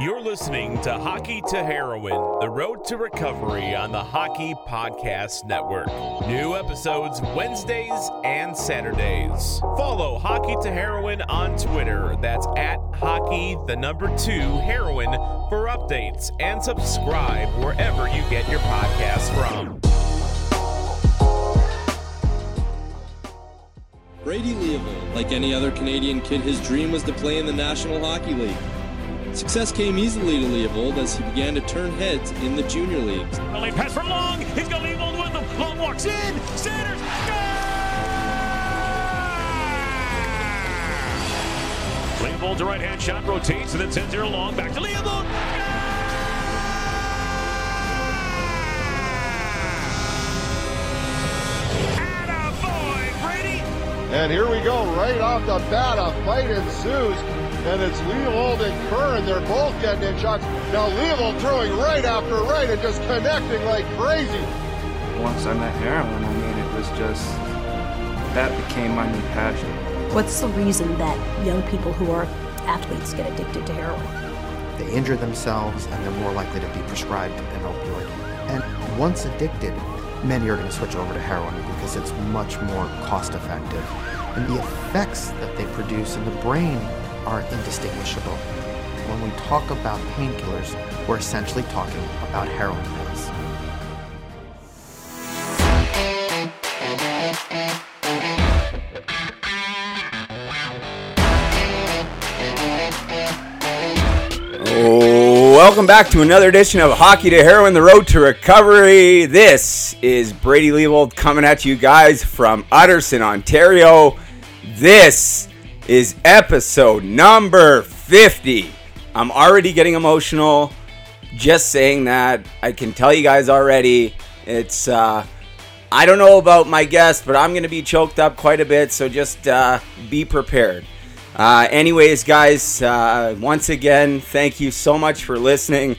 You're listening to Hockey to Heroin, the road to recovery on the Hockey Podcast Network. New episodes Wednesdays and Saturdays. Follow Hockey to Heroin on Twitter. That's at hockey, the number two, heroin for updates and subscribe wherever you get your podcasts from. Brady Leavold, like any other Canadian kid, his dream was to play in the National Hockey League. Success came easily to Leavold as he began to turn heads in the junior leagues. Lane pass from Long. He's got Leavold with him. Long walks in. Sanders. Leavold to right hand shot rotates and then sends here Long back to Leavold. And here we go, right off the bat, a fight ensues and it's Leavold and Kern. They're both getting in shots. Now Leavold throwing right after right and just connecting like crazy. Once I met heroin, I mean, it was just, that became my new passion. What's the reason that young people who are athletes get addicted to heroin? They injure themselves and they're more likely to be prescribed an opioid. And once addicted, many are going to switch over to heroin because it's much more cost effective. And the effects that they produce in the brain are indistinguishable. When we talk about painkillers, we're essentially talking about heroin pills. welcome back to another edition of Hockey to Heroin, the road to recovery. This is Brady Leavold coming at you guys from Utterson, Ontario. This is episode number 50. I'm already getting emotional just saying that. I can tell you guys already. It's, uh, I don't know about my guest, but I'm going to be choked up quite a bit, so just uh, be prepared. Uh, anyways, guys, uh, once again, thank you so much for listening.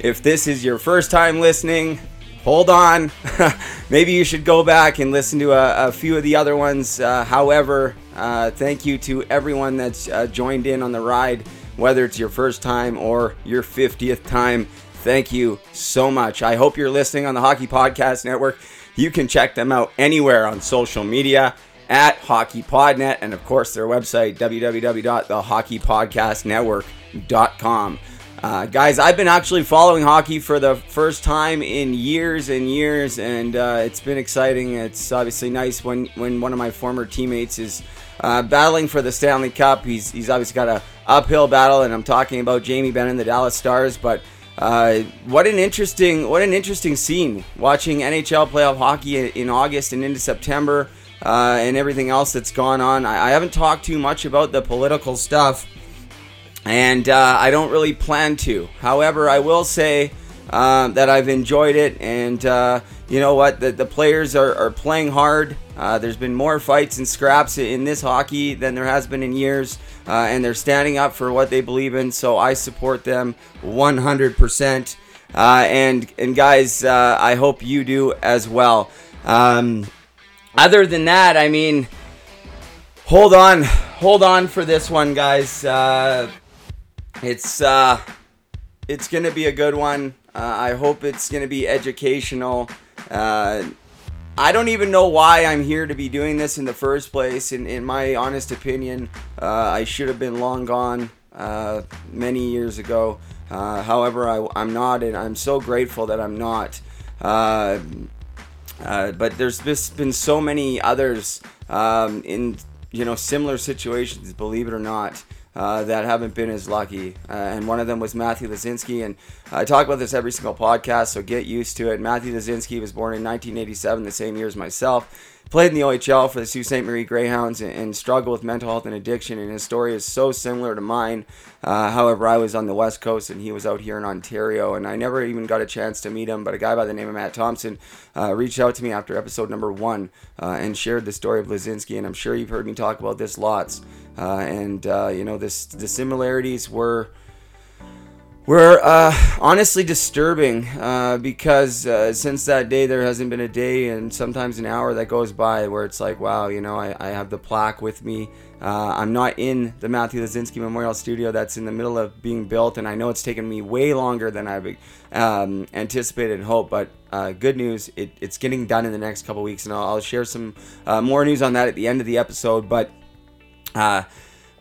If this is your first time listening, hold on. Maybe you should go back and listen to a, a few of the other ones. Uh, however, uh, thank you to everyone that's uh, joined in on the ride, whether it's your first time or your 50th time. Thank you so much. I hope you're listening on the Hockey Podcast Network. You can check them out anywhere on social media at HockeyPodNet and, of course, their website, www.thehockeypodcastnetwork.com. Uh, guys, I've been actually following hockey for the first time in years and years, and uh, it's been exciting. It's obviously nice when, when one of my former teammates is uh, battling for the Stanley Cup. He's, he's obviously got a uphill battle, and I'm talking about Jamie Benn, and the Dallas Stars. But uh, what an interesting what an interesting scene watching NHL playoff hockey in August and into September, uh, and everything else that's gone on. I, I, haven't talked too much about the political stuff, and uh, I don't really plan to. However, I will say. Uh, that I've enjoyed it, and uh, you know what? The, the players are, are playing hard. Uh, there's been more fights and scraps in this hockey than there has been in years, uh, and they're standing up for what they believe in. So I support them 100%. Uh, and and guys, uh, I hope you do as well. Um, other than that, I mean, hold on, hold on for this one, guys. Uh, it's uh, it's gonna be a good one. I hope it's gonna be educational. I don't even know why I'm here to be doing this in the first place. In, in my honest opinion, uh, I should have been long gone uh, many years ago. Uh, however, I, am not, and I'm so grateful that I'm not. Uh, uh, but there's been so many others um, in you know similar situations, believe it or not uh, that haven't been as lucky. Uh, and one of them was Matthew Lazinski. And I talk about this every single podcast, so get used to it. Matthew Lazinski was born in 1987, the same year as myself. Played in the OHL for the Sault Ste. Marie Greyhounds and, and, struggled with mental health and addiction. And his story is so similar to mine. Uh, however, I was on the West Coast and he was out here in Ontario. And I never even got a chance to meet him. But a guy by the name of Matt Thompson uh, reached out to me after episode number one uh, and shared the story of Lazinski. And I'm sure you've heard me talk about this lots. Uh, and uh, you know, this the similarities were were uh, honestly disturbing uh, because uh, since that day there hasn't been a day and sometimes an hour that goes by where it's like wow you know I, I have the plaque with me. Uh, I'm not in the Matthew Lazinski Memorial Studio that's in the middle of being built and I know it's taken me way longer than I've um, anticipated and hoped but uh, good news it, it's getting done in the next couple weeks and I'll, I'll share some more news on that at the end of the episode but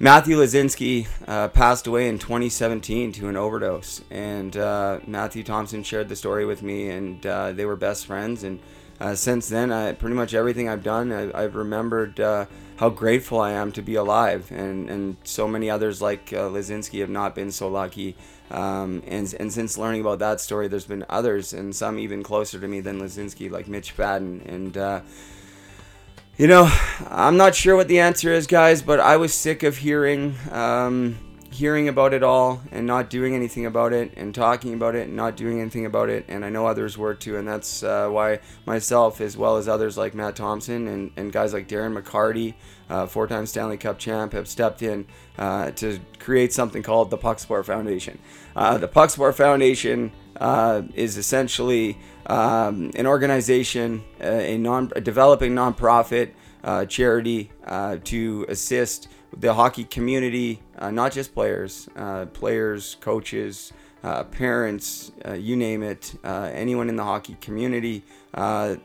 Matthew Lazinski uh, passed away in 2017 to an overdose, and uh, Matthew Thompson shared the story with me, and uh, they were best friends. And uh, since then, I, pretty much everything I've done, I, have remembered uh, how grateful I am to be alive, and and so many others like uh, Lazinski have not been so lucky. Um, and and since learning about that story, there's been others, and some even closer to me than Lazinski, like Mitch Fadden, and you know, I'm not sure what the answer is, guys, but I was sick of hearing um, hearing about it all and not doing anything about it, and talking about it and not doing anything about it. And I know others were too, and that's uh, why myself, as well as others like Matt Thompson and, and guys like Darren McCarty, uh, four-time Stanley Cup champ, have stepped in uh, to create something called the Puck Sport Foundation. Uh, the Puck Sport Foundation uh, is essentially um, an organization, uh, a non a developing nonprofit uh, charity uh, to assist the hockey community, uh, not just players, uh, players, coaches, uh, parents, you name it, anyone in the hockey community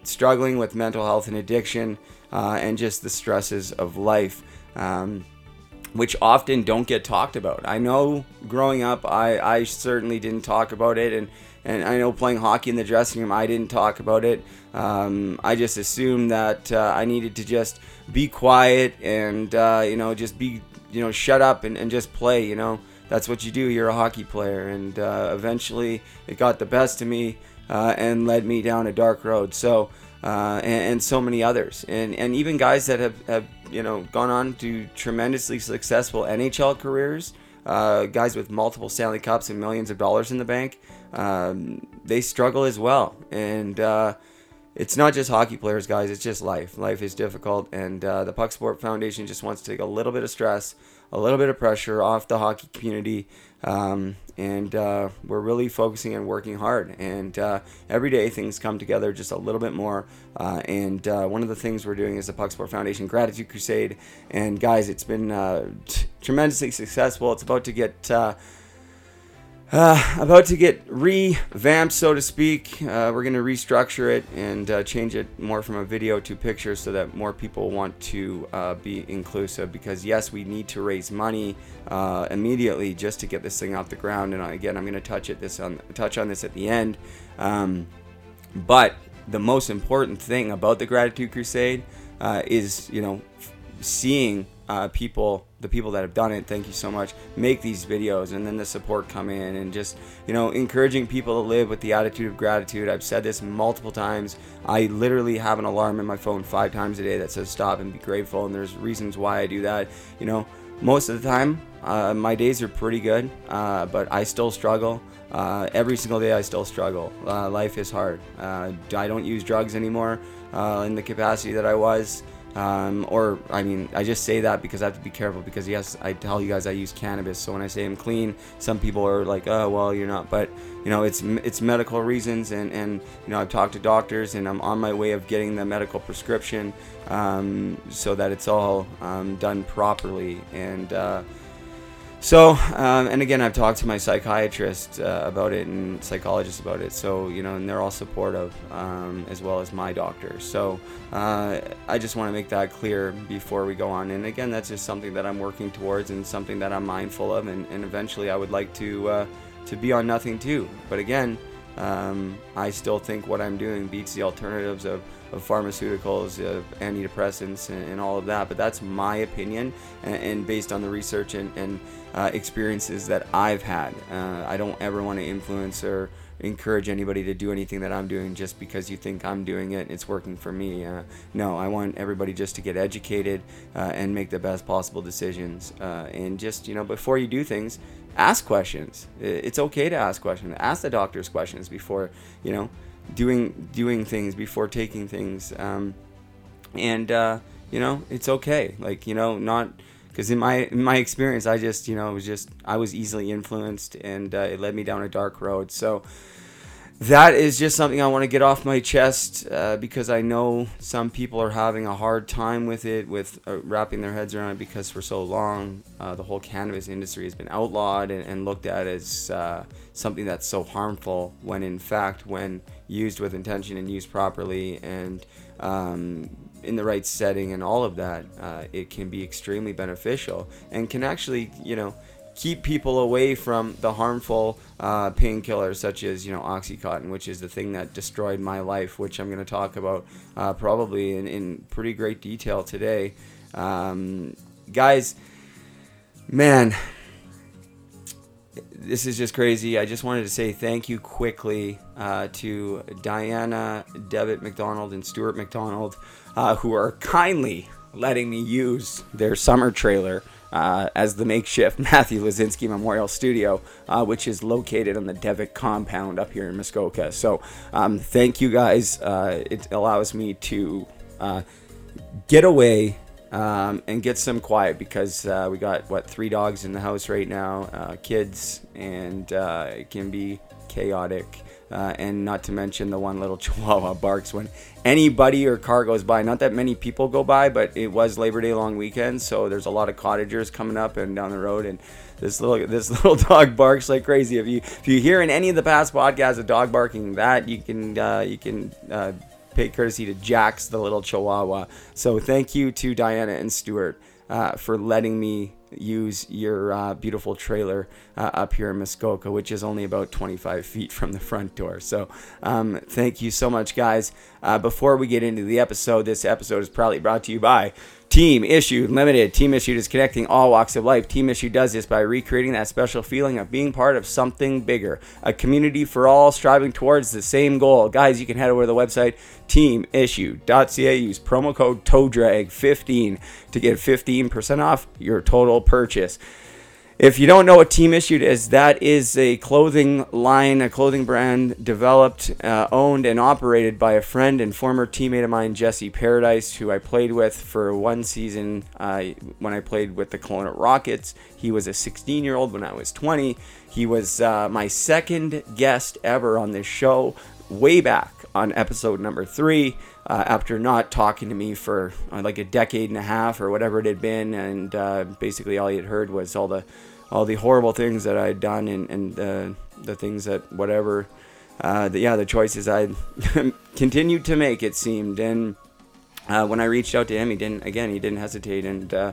struggling with mental health and addiction, and just the stresses of life. Um, which often don't get talked about. I know growing up, I, I certainly didn't talk about it, and and I know playing hockey in the dressing room, I didn't talk about it. Um, I just assumed that uh, I needed to just be quiet and uh, you know just be you know shut up and, and just play. You know that's what you do. You're a hockey player, and uh, eventually it got the best of me uh, and led me down a dark road. So. Uh, and, and, so many others, and and even guys that have, have you know gone on to tremendously successful NHL careers, uh, guys with multiple Stanley Cups and millions of dollars in the bank um, they struggle as well. And uh, it's not just hockey players, guys. It's just life. Life is difficult, and uh, the Puck Sport Foundation just wants to take a little bit of stress, a little bit of pressure off the hockey community. Um, and uh, we're really focusing and working hard. And uh, every day things come together just a little bit more. Uh, and uh, one of the things we're doing is the Pucksport Foundation Gratitude Crusade. And guys, it's been uh, t- tremendously successful. It's about to get uh, about to get revamped, so to speak. Uh, we're going to restructure it and uh, change it more from a video to picture so that more people want to uh, be inclusive. Because, yes, we need to raise money uh, immediately just to get this thing off the ground. And again, I'm going to touch it this on touch on this at the end. Um, but the most important thing about the Gratitude Crusade uh, is, you know, seeing uh, people, the people that have done it, thank you so much, make these videos and then the support come in and just, you know, encouraging people to live with the attitude of gratitude. I've said this multiple times. I literally have an alarm in my phone five times a day that says stop and be grateful, and there's reasons why I do that. You know, most of the time, uh, my days are pretty good, uh, but I still struggle. Uh, every single day, I still struggle. Uh, life is hard. Uh, I don't use drugs anymore uh, in the capacity that I was. Um, or I mean, I just say that because I have to be careful because yes, I tell you guys I use cannabis. So when I say I'm clean, some people are like, oh well, you're not. But you know, it's it's medical reasons, and and you know, I've talked to doctors, and I'm on my way of getting the medical prescription um, so that it's all um, done properly and. Uh, so, um, and again, I've talked to my psychiatrist uh, about it and psychologist about it. So, you know, and they're all supportive, um, as well as my doctor. So, uh, I just want to make that clear before we go on. And again, that's just something that I'm working towards and something that I'm mindful of. And, and eventually, I would like to uh, to be on nothing too. But again, um, I still think what I'm doing beats the alternatives of of pharmaceuticals, of antidepressants, and, and, all of that. But that's my opinion, and, and based on the research and, and uh, experiences that I've had. Uh, I don't ever want to influence or encourage anybody to do anything that I'm doing just because you think I'm doing it it's working for me. Uh, no, I want everybody just to get educated uh, and make the best possible decisions. Uh, and just, you know, before you do things, ask questions. It's okay to ask questions. Ask the doctors questions before, you know, doing doing things before taking things. Um, and uh, you know, it's okay. Like you know, not because in my in my experience, I just you know it was just I was easily influenced, and uh, it led me down a dark road. So that is just something I want to get off my chest uh, because I know some people are having a hard time with it, with uh, wrapping their heads around it because for so long uh, the whole cannabis industry has been outlawed and, and looked at as uh, something that's so harmful when in fact when used with intention and used properly and um, in the right setting and all of that, uh, it can be extremely beneficial and can actually, you know, keep people away from the harmful uh, painkillers such as you know oxycontin which is the thing that destroyed my life which i'm going to talk about uh, probably in, in pretty great detail today. Um, guys man this is just crazy. I just wanted to say thank you quickly uh, to diana devitt mcdonald and stuart mcdonald uh, who are kindly letting me use their summer trailer uh, as the makeshift Matthew Lazinski Memorial Studio, uh, which is located on the Devitt compound up here in Muskoka. So, um, thank you guys. Uh, it allows me to uh, get away um, and get some quiet because uh, we got what three dogs in the house right now, uh, kids, and it can be chaotic. Uh, and not to mention the one little chihuahua barks when anybody or car goes by. Not that many people go by, but it was Labor Day long weekend, so there's a lot of cottagers coming up and down the road, and this little this little dog barks like crazy. If you if you hear in any of the past podcasts a dog barking, that you can uh, you can. Uh, pay courtesy to Jax, the little chihuahua. So, thank you to Diana and Stuart uh, for letting me use your uh, beautiful trailer uh, up here in Muskoka, which is only about 25 feet from the front door. So, um, thank you so much, guys. Uh, before we get into the episode, this episode is proudly brought to you by Team Issued Limited. Team Issued is connecting all walks of life. Team Issued does this by recreating that special feeling of being part of something bigger, a community for all striving towards the same goal. Guys, you can head over to the website teamissued.ca. Use promo code TOEDRAG15 to get 15% off your total purchase. If you don't know what Team Issued is, that is a clothing line, a clothing brand developed, uh, owned, and operated by a friend and former teammate of mine, Jesse Paradise, who I played with for one season uh, when I played with the Kelowna Rockets. He was a 16 year old when I was 20. He was uh, my second guest ever on this show, way back on episode number three. Uh, after not talking to me for uh, like a decade and a half or whatever it had been, and uh, basically all he had heard was all the all the horrible things that I had done and, and the the things that whatever, uh, the, yeah, the choices I continued to make. It seemed, and uh, when I reached out to him, he didn't. Again, he didn't hesitate, and uh,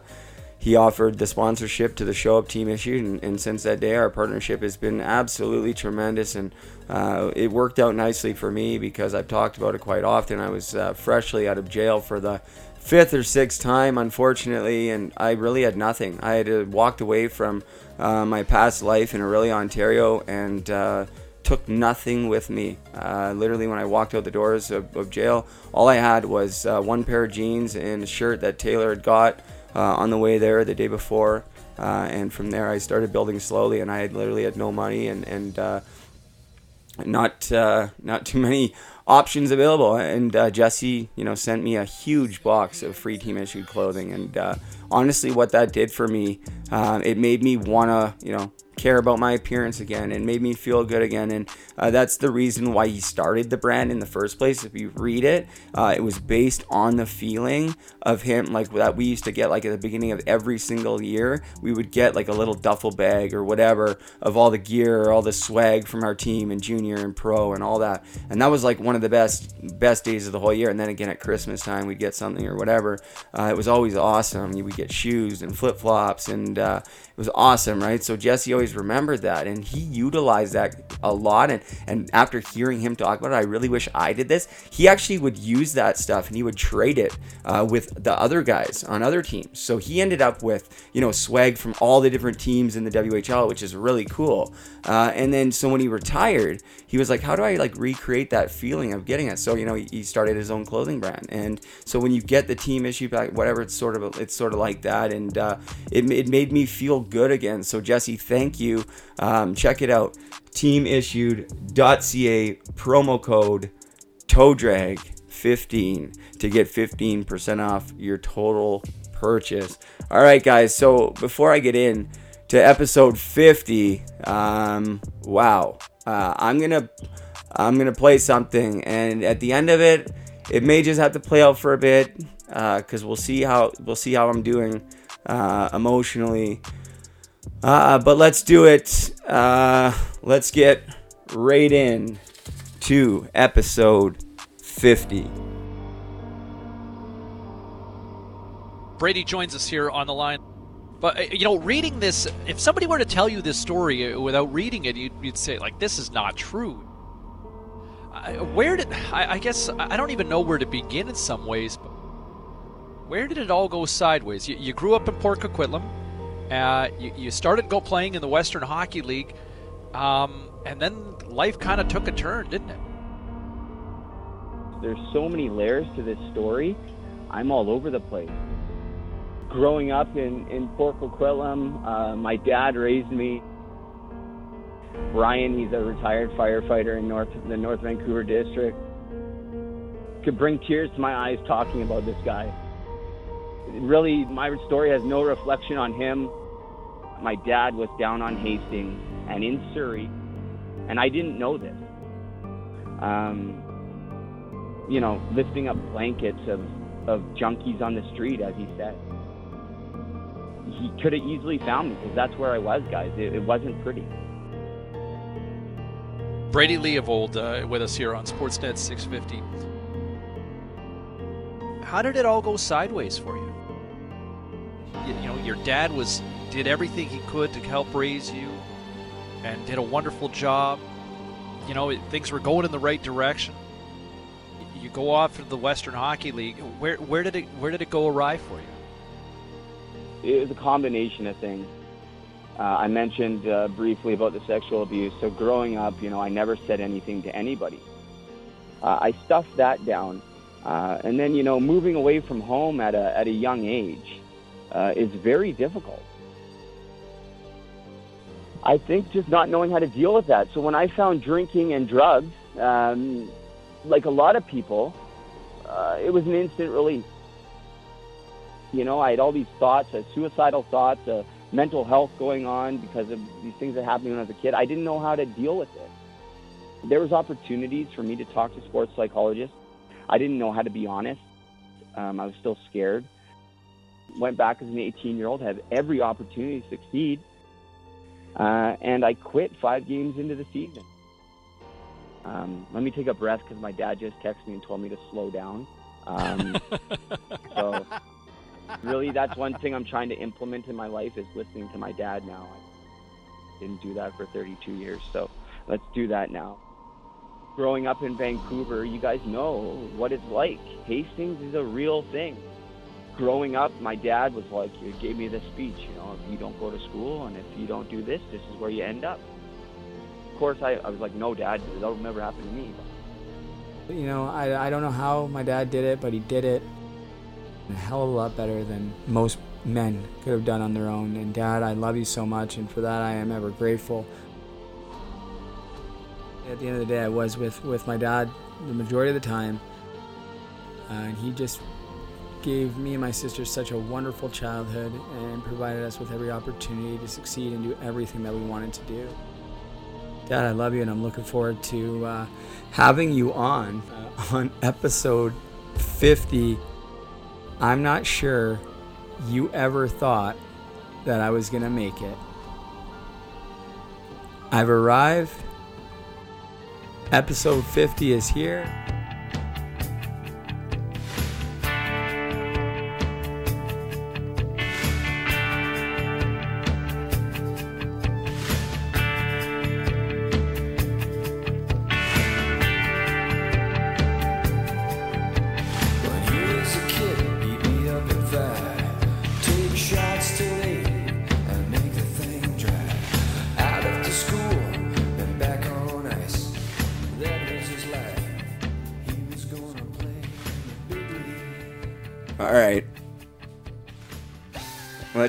he offered the sponsorship to the show up team issue. And, and, since that day, our partnership has been absolutely tremendous, and uh, it worked out nicely for me because I've talked about it quite often. I was uh, freshly out of jail for the fifth or sixth time, unfortunately, and I really had nothing. I had uh, walked away from uh, my past life in Orillia, Ontario, and uh, took nothing with me. Uh, literally, when I walked out the doors of, of jail, all I had was uh, one pair of jeans and a shirt that Taylor had got on the way there the day before. Uh, and from there, I started building slowly, and I had literally had no money and and not not too many options available. And uh, Jesse, you know, sent me a huge box of free team issued clothing. And uh, honestly, what that did for me, uh, it made me wanna, you know, care about my appearance again and made me feel good again. And uh, that's the reason why he started the brand in the first place. If you read it, uh, it was based on the feeling of him, like that we used to get, like at the beginning of every single year, we would get like a little duffel bag or whatever of all the gear, all the swag from our team and junior and pro and all that. And that was like one of the best best days of the whole year. And then again at Christmas time, we'd get something or whatever. Uh, it was always awesome. We get shoes and flip flops, and uh, it was awesome, right? So Jesse always remembered that, and he utilized that a lot. And and after hearing him talk about it, I really wish I did this. He actually would use that stuff and he would trade it uh, with the other guys on other teams. So he ended up with you know swag from all the different teams in the WHL, which is really cool. Uh, and then so when he retired, he was like, how do I like recreate that feeling of getting it? So you know he, he started his own clothing brand, and so when you get the team issue back, whatever, it's sort of it's sort of like that, and uh, it it made me feel good again. So Jesse, thank you. Um, check it out teamissued.ca promo code TOEDRAG15 to get 15% off your total purchase. All right, guys. So before I get in to episode 50, um, wow, uh, I'm gonna I'm gonna play something, and at the end of it, it may just have to play out for a bit because uh, we'll see how we'll see how I'm doing uh, emotionally. Uh, but let's do it. Uh, let's get right in to episode 50. Brady joins us here on the line. But uh, you know, reading this, if somebody were to tell you this story uh, without reading it, you'd, you'd say like, "This is not true." Where did I, I, guess I don't even know where to begin in some ways. But where did it all go sideways? You, you grew up in Port Coquitlam. Uh, you, you, started go playing in the Western Hockey League, um, and then life kind of took a turn, didn't it? There's so many layers to this story. I'm all over the place growing up in, in Port Coquitlam, uh, my dad raised me. Brian, he's a retired firefighter in North the North Vancouver district. Could bring tears to my eyes talking about this guy. Really, my story has no reflection on him. My dad was down on Hastings and in Surrey, and I didn't know this. Um, you know, lifting up blankets of, of junkies on the street, as he said he could have easily found me because that's where I was, guys. It, it wasn't pretty. Brady Leavold uh, with us here on Sportsnet 650. How did it all go sideways for you? You? You know, your dad was did everything he could to help raise you, and did a wonderful job. You know, it, things were going in the right direction. You go off to the Western Hockey League. Where where did it where did it go awry for you? it was a combination of things. Uh, I mentioned uh, briefly about the sexual abuse. So growing up, you know, I never said anything to anybody. Uh, I stuffed that down, uh, and then you know, moving away from home at a at a young age uh, is very difficult. I think just not knowing how to deal with that. So when I found drinking and drugs, um, like a lot of people, uh, it was an instant relief. You know, I had all these thoughts, uh, suicidal thoughts, uh, mental health going on because of these things that happened when I was a kid. I didn't know how to deal with it. There was opportunities for me to talk to sports psychologists. I didn't know how to be honest. Um, I was still scared. Went back as an 18 year old, had every opportunity to succeed, uh, and I quit five games into the season. Um, let me take a breath because my dad just texted me and told me to slow down. Um, so really, that's one thing I'm trying to implement in my life is listening to my dad now. I didn't do that for 32 years, so let's do that now. Growing up in Vancouver, you guys know what it's like. Hastings is a real thing. Growing up, my dad was like, he gave me this speech, you know, if you don't go to school and if you don't do this, this is where you end up. Of course, I, I was like, no, dad, that'll never happen to me. You know, I, I don't know how my dad did it, but he did it a hell of a lot better than most men could have done on their own. And Dad, I love you so much, and for that I am ever grateful. At the end of the day, I was with, with my dad the majority of the time, uh, and he just gave me and my sister such a wonderful childhood and provided us with every opportunity to succeed and do everything that we wanted to do. Dad, I love you, and I'm looking forward to uh, having you on uh, on episode 50 I'm not sure you ever thought that I was going to make it. I've arrived. Episode 50 is here.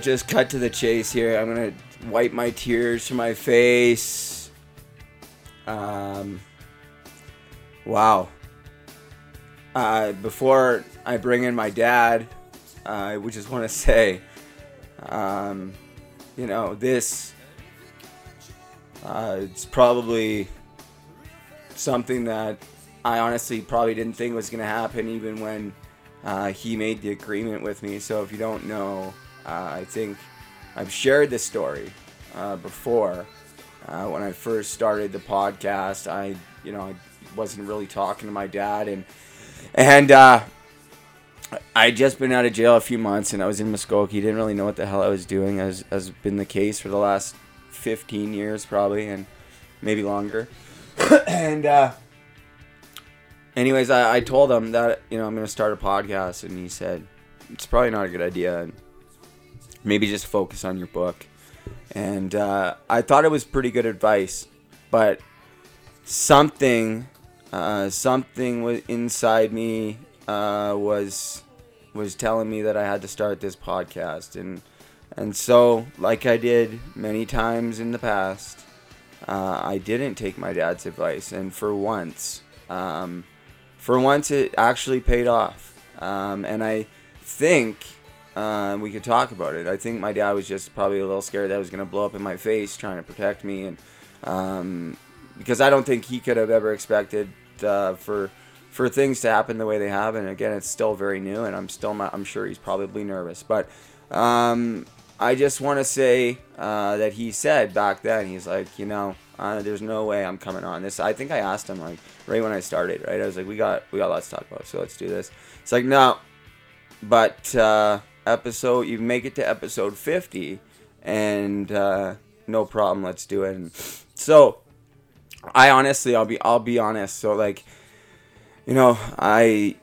Just cut to the chase here. I'm gonna wipe my tears from my face. Um, wow. Uh, before I bring in my dad, I would just want to say, um, you know, this uh, it's probably something that I honestly probably didn't think was going to happen even when uh, he made the agreement with me. So if you don't know, uh, I think I've shared this story uh, before. Uh, when I first started the podcast, I, you know, I wasn't really talking to my dad, and and uh, I just been out of jail a few months, and I was in Muskoka. Didn't really know what the hell I was doing, as has been the case for the last 15 years probably, and maybe longer. and uh, anyways, I, I told him that you know I'm gonna start a podcast, and he said it's probably not a good idea, and maybe just focus on your book. And uh, I thought it was pretty good advice, but something, uh, something was inside me uh, was was telling me that I had to start this podcast, and and so like I did many times in the past, uh, I didn't take my dad's advice, and for once, um, for once it actually paid off, um, and I think. Uh, we could talk about it. I think my dad was just probably a little scared that was going to blow up in my face trying to protect me, and um, because I don't think he could have ever expected uh, for for things to happen the way they have. And again, it's still very new, and I'm still not, I'm sure he's probably nervous. But um, I just want to say uh, that he said back then, he's like, you know, uh, there's no way I'm coming on this. I think I asked him like right when I started, right? I was like, we got we got lots to talk about, so let's do this. It's like no, but uh, episode you make it to episode 50, and uh, no problem, let's do it. And so I honestly, I'll be I'll be honest. So like, you know, I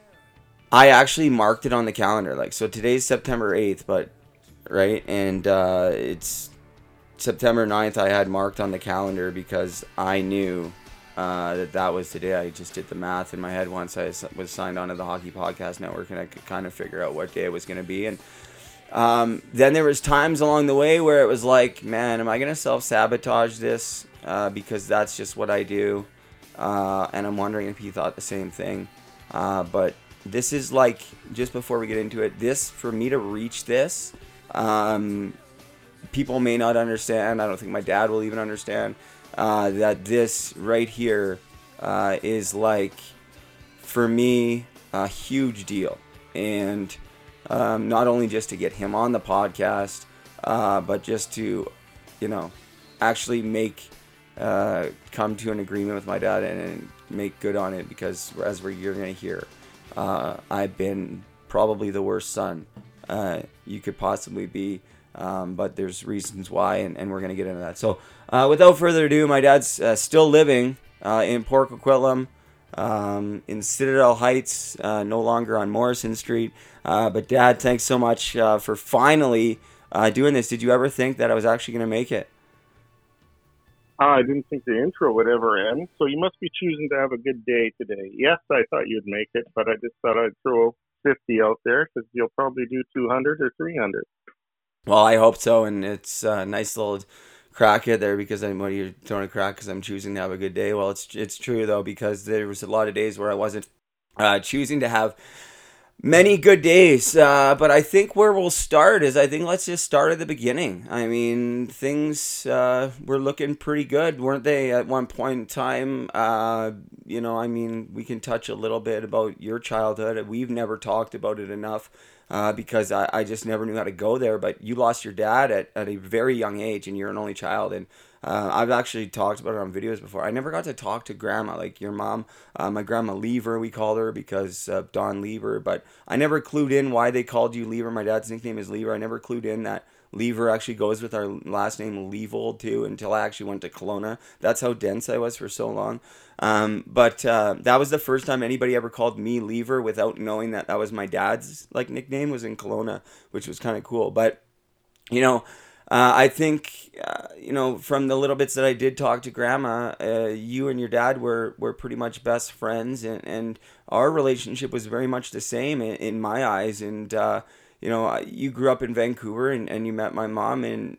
I actually marked it on the calendar. Like, so today's September 8th, but right, and uh, it's September 9th. I had marked on the calendar because I knew uh, that that was today. I just did the math in my head once I was signed on to the Hockey Podcast Network, and I could kind of figure out what day it was going to be. And um, then there was times along the way where it was like, man, am I going to self sabotage this? Uh, because that's just what I do. Uh, and I'm wondering if he thought the same thing. Uh, but this is like, just before we get into it, this, for me to reach this, um, people may not understand. I don't think my dad will even understand uh, that this right here uh, is like, for me, a huge deal. And um, not only just to get him on the podcast, uh, but just to, you know, actually make uh, come to an agreement with my dad and, and, make good on it because as we're, you're to hear, uh, I've been probably the worst son uh, you could possibly be. Um, but there's reasons why, and, and we're to get into that. So, uh, without further ado, my dad's uh, still living uh, in Port Coquitlam, um, in Citadel Heights, no longer on Morrison Street. but, Dad, thanks so much for finally doing this. Did you ever think that I was actually going to make it? I didn't think the intro would ever end, so you must be choosing to have a good day today. Yes, I thought you'd make it, but I just thought I'd throw 50 out there because you'll probably do 200 or 300. Well, I hope so, and it's a nice little crack it there because I'm what are you throwing a crack because I'm choosing to have a good day. Well, it's it's true though because there was a lot of days where I wasn't uh, choosing to have many good days. Uh, but I think where we'll start is I think let's just start at the beginning. I mean, things uh, were looking pretty good, weren't they, at one point in time? Uh, you know, I mean, we can touch a little bit about your childhood. We've never talked about it enough. Uh, because I, I just never knew how to go there. But you lost your dad at, at a very young age, and you're an only child. And uh, I've actually talked about it on videos before. I never got to talk to grandma, like your mom. Uh, my grandma Lever, we called her because of Don Lever. But I never clued in why they called you Lever. My dad's nickname is Lever. I never clued in that Lever actually goes with our last name Leavold too until I actually went to Kelowna. That's how dense I was for so long. Um, but uh, that was the first time anybody ever called me Lever without knowing that that was my dad's like nickname was in Kelowna, which was kind of cool. But you know, uh, I think uh, you know from the little bits that I did talk to Grandma, uh, you and your dad were were pretty much best friends, and, and our relationship was very much the same in, in my eyes. And uh, you know, you grew up in Vancouver, and, and you met my mom, and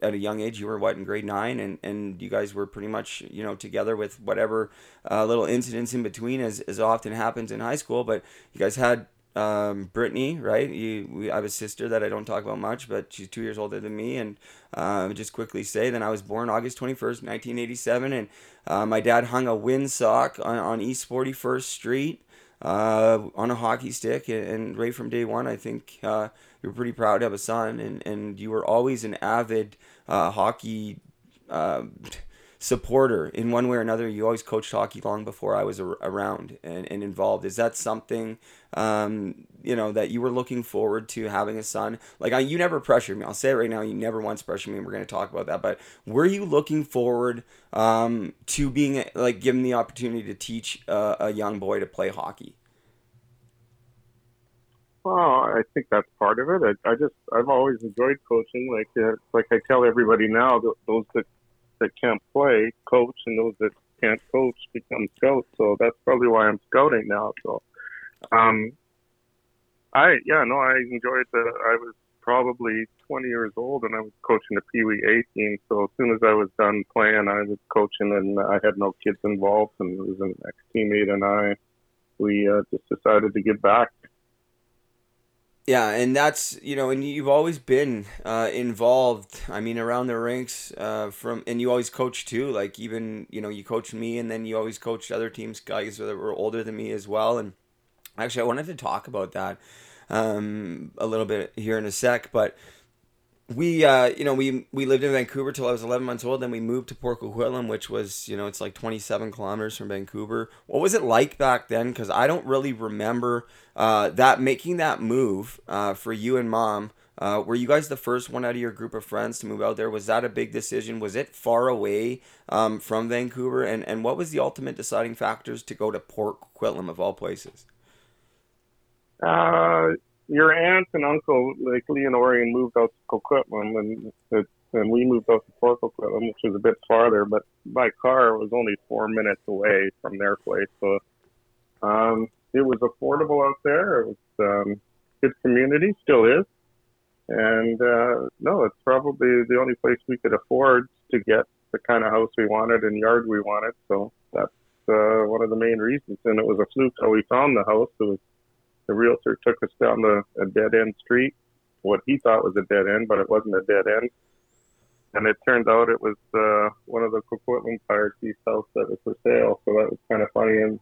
at a young age you were what in grade nine, and, and you guys were pretty much you know together with whatever uh, little incidents in between, as as often happens in high school. But you guys had um, Brittany, right? You, we, I have a sister that I don't talk about much, but she's two years older than me. And uh, just quickly say, then I was born August 21st, 1987. And uh, my dad hung a windsock on, on East 41st Street uh, on a hockey stick. And, and, right from day one, I think uh, you were pretty proud to have a son. And, and you were always an avid uh, hockey uh, supporter in one way or another. You always coached hockey long before I was around and, and involved. Is that something, um, you know, that you were looking forward to having a son? Like, I, you never pressured me. I'll say it right now. You never once pressured me. And we're going to talk about that. But were you looking forward um, to being, like, given the opportunity to teach a young boy to play hockey? Well, I think that's part of it. I, I just I've always enjoyed coaching. Like uh, like I tell everybody now, those that that can't play coach, and those that can't coach become scouts. So that's probably why I'm scouting now. So, um, I yeah no, I enjoyed the. I was probably 20 years old and I was coaching the Pee Wee A team. So as soon as I was done playing, I was coaching and I had no kids involved. And it was an ex teammate and I, we uh, just decided to give back yeah, and that's you know, and you've always been uh, involved. I mean, around the rinks uh, from, and you always coach too. Like even you know, you coached me, and then you always coached other teams, guys that were older than me as well. And actually, I wanted to talk about that um, a little bit here in a sec, but we uh, you know we we lived in Vancouver till I was 11 months old. Then we moved to Port Coquitlam, which was you know it's like 27 kilometers from Vancouver. What was it like back then? Because I don't really remember uh, that making that move uh, for you and mom. Uh, were you guys the first one out of your group of friends to move out there? Was that a big decision? Was it far away um, from Vancouver? And and what was the ultimate deciding factors to go to Port Coquitlam of all places? Uh, your aunt and uncle, like Leonorian, moved out to Coquitlam, and it, and we moved out to Port Coquitlam, which was a bit farther, but by car it was only four minutes away from their place. So um, it was affordable out there. It was um, good community, still is. And uh, no, it's probably the only place we could afford to get the kind of house we wanted and yard we wanted. So that's uh, one of the main reasons. And it was a fluke how we found the house. It was the realtor took us down the, a dead end street, what he thought was a dead end, but it wasn't a dead end. And it turned out it was uh, one of the Coquitlam Fire Chief's house that was for sale. So that was kind of funny. And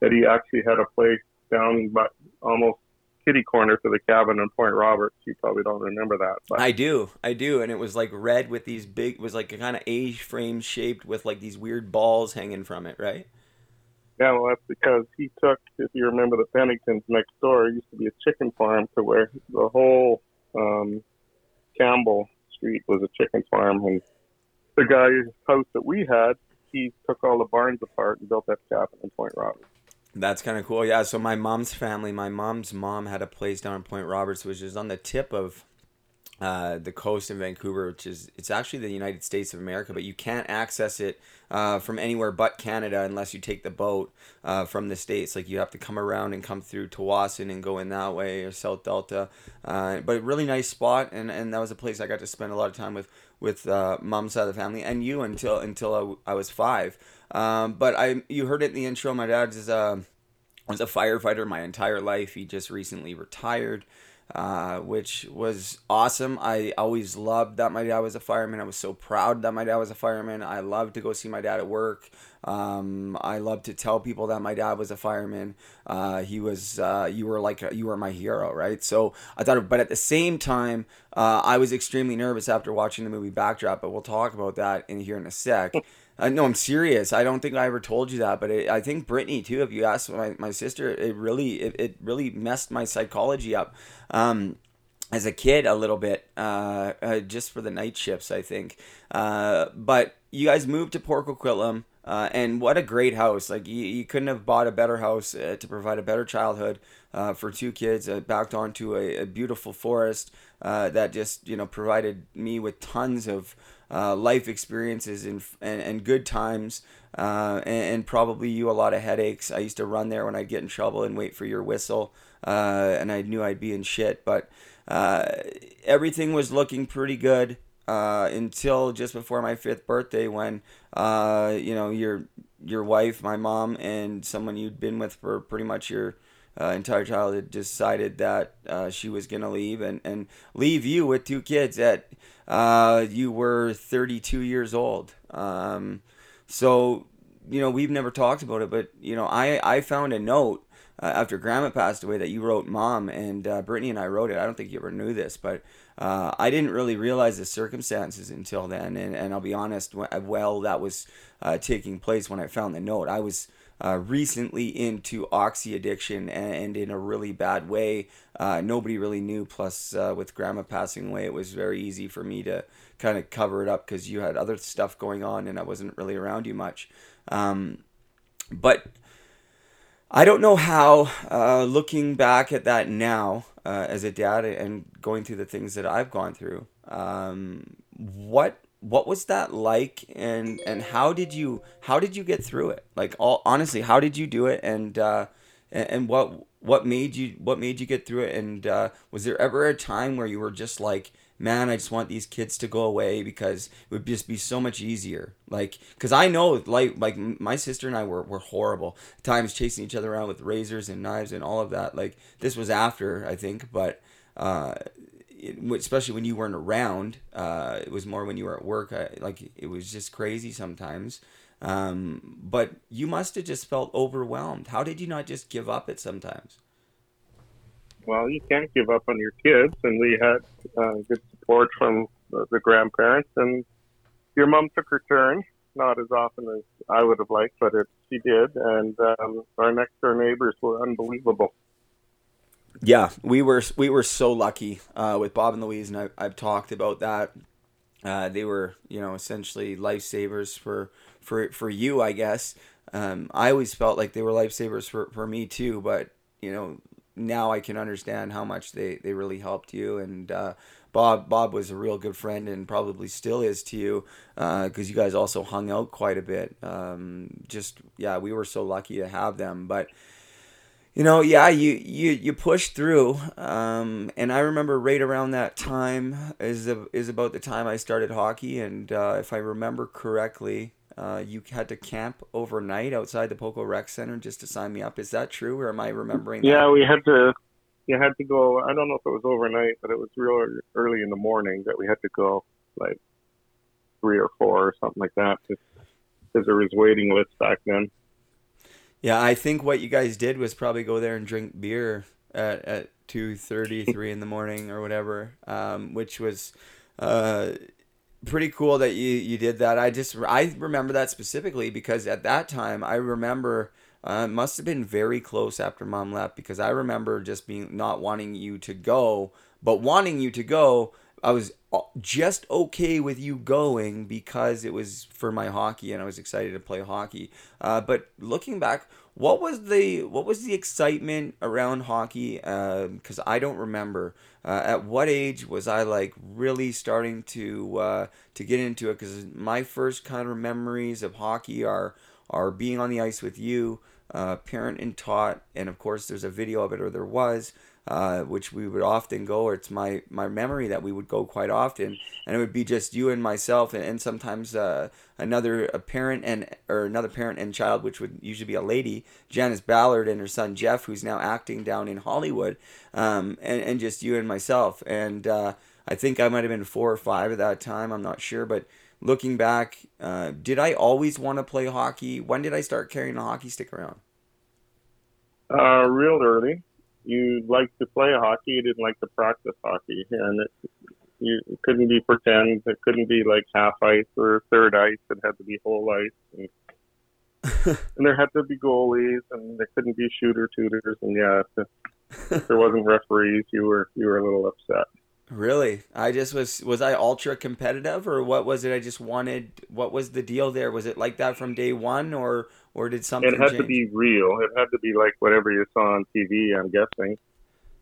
that he actually had a place down by almost kitty corner to the cabin in Point Roberts. You probably don't remember that. But. I do, I do, and it was like red with these big, was like a kind of A frame shaped with like these weird balls hanging from it, right? That's because he took, if you remember the Penningtons next door, it used to be a chicken farm to where the whole um, Campbell Street was a chicken farm. And the guy's house that we had, he took all the barns apart and built that cabin in Point Roberts. That's kind of cool. Yeah. So my mom's family, my mom's mom had a place down in Point Roberts, which is on the tip of uh, the coast in Vancouver, which is it's actually the United States of America, but you can't access it uh, from anywhere but Canada unless you take the boat uh, from the states. Like you have to come around and come through Tsawwassen and go in that way or South Delta. Uh, but really nice spot, and, and that was a place I got to spend a lot of time with with uh, mom's side of the family and you until until I, was five. Um, but I you heard it in the intro. My dad's is a was a firefighter my entire life. He just recently retired uh, which was awesome. I always loved that my dad was a fireman. I was so proud that my dad was a fireman. I loved to go see my dad at work. Um, I loved to tell people that my dad was a fireman. Uh, he was, uh, you were like, you were my hero, right? So I thought, but at the same time, uh, I was extremely nervous after watching the movie Backdraft, but we'll talk about that in here in a sec. Uh, no, I'm serious. I don't think I ever told you that, but it, I think Brittany too. If you ask my, my sister, it really it, it really messed my psychology up. Um, as a kid, a little bit, uh, uh, just for the night shifts, I think. Uh, but you guys moved to Port Coquitlam, uh, and what a great house! Like you, you couldn't have bought a better house uh, to provide a better childhood uh, for two kids. Uh, backed onto a, a beautiful forest uh, that just you know provided me with tons of uh, life experiences and, and, and good times, uh, and, and, probably you a lot of headaches. I used to run there when I'd get in trouble and wait for your whistle, uh, and I knew I'd be in shit. But uh, everything was looking pretty good uh, until just before my fifth birthday, when uh, you know your your wife, my mom, and someone you'd been with for pretty much your uh, entire childhood decided that uh, she was going to leave and, and leave you with two kids at uh, you were 32 years old. Um, so, you know, we've never talked about it, but, you know, I, I found a note uh, after grandma passed away that you wrote mom and uh, Brittany and I wrote it. I don't think you ever knew this, but uh, I didn't really realize the circumstances until then. And, and I'll be honest, well, that was taking place when I found the note. I was uh, recently into oxy addiction and, and, in a really bad way. Uh, nobody really knew. Plus, uh, with grandma passing away, it was very easy for me to kind of cover it up because you had other stuff going on and I wasn't really around you much. Um, but I don't know how, uh, looking back at that now uh, as a dad and going through the things that I've gone through, um, what what was that like and and how did you how did you get through it? Like all honestly how did you do it? And uh and, what what made you what made you get through it? And uh was there ever a time where you were just like man i just want these kids to go away because it would just be so much easier. Like because i know like like my sister and i were, were horrible At times chasing each other around with razors and knives and all of that. Like this was after i think but uh especially when you weren't around. Uh, it was more when you were at work. I, like it was just crazy sometimes. Um, but you must have just felt overwhelmed. How did you not just give up it sometimes? Well, you can't give up on your kids, and we had uh, good support from the, the grandparents. And your mom took her turn, not as often as I would have liked, but it, she did. And um, our next door neighbors were unbelievable yeah, we were we were so lucky uh, with Bob and Louise, and I, I've talked about that. Uh, they were, you know, essentially lifesavers for for for you, I guess. Um, I always felt like they were lifesavers for, for me too, but you know, now I can understand how much they, they really helped you. And uh, Bob Bob was a real good friend and probably still is to you because uh, you guys also hung out quite a bit. Um, just yeah, we were so lucky to have them, but you know, yeah, you you you push through. Um, and I remember right around that time is a, is about the time I started hockey, and uh, if I remember correctly, uh, you had to camp overnight outside the Poco Rec Center just to sign me up. Is that true, or am I remembering? Yeah, that? we had to. You had to go. I don't know if it was overnight, but it was real early in the morning that we had to go, like three or four or something like that, because there was waiting lists back then. Yeah, I think what you guys did was probably go there and drink beer at, at two thirty, three in the morning or whatever, um, which was uh, pretty cool that you, you did that. I just I remember that specifically because at that time I remember uh, must have been very close after mom left because I remember just being not wanting you to go, but wanting you to go. I was uh, just okay with you going because it was for my hockey and I was excited to play hockey. Uh, but looking back, what was the what was the excitement around hockey? Because um, I don't remember. Uh, at what age was I like really starting to uh, to get into it? Because my first kind of memories of hockey are are being on the ice with you, uh, parent and tot, and of course there's a video of it, or there was uh, which we would often go, or it's my, my memory that we would go quite often, and it would be just you and myself, and, and sometimes uh, another a parent and or another parent and child, which would usually be a lady, Janice Ballard and her son Jeff, who's now acting down in Hollywood, um, and and just you and myself, and uh, I think I might have been four or five at that time, I'm not sure, but looking back, uh, did I always want to play hockey? When did I start carrying a hockey stick around? Uh, real early you liked to play hockey, you didn't like to practice hockey, and it, you, it couldn't be pretend. It couldn't be like half ice or third ice. It had to be whole ice, and, and there had to be goalies, and there couldn't be shooter tutors, and yeah, if there wasn't referees, you were you were a little upset. Really? I just was was I ultra competitive or what was it I just wanted what was the deal there? Was it like that from day 1 or or did something It had change? to be real. It had to be like whatever you saw on TV, I'm guessing.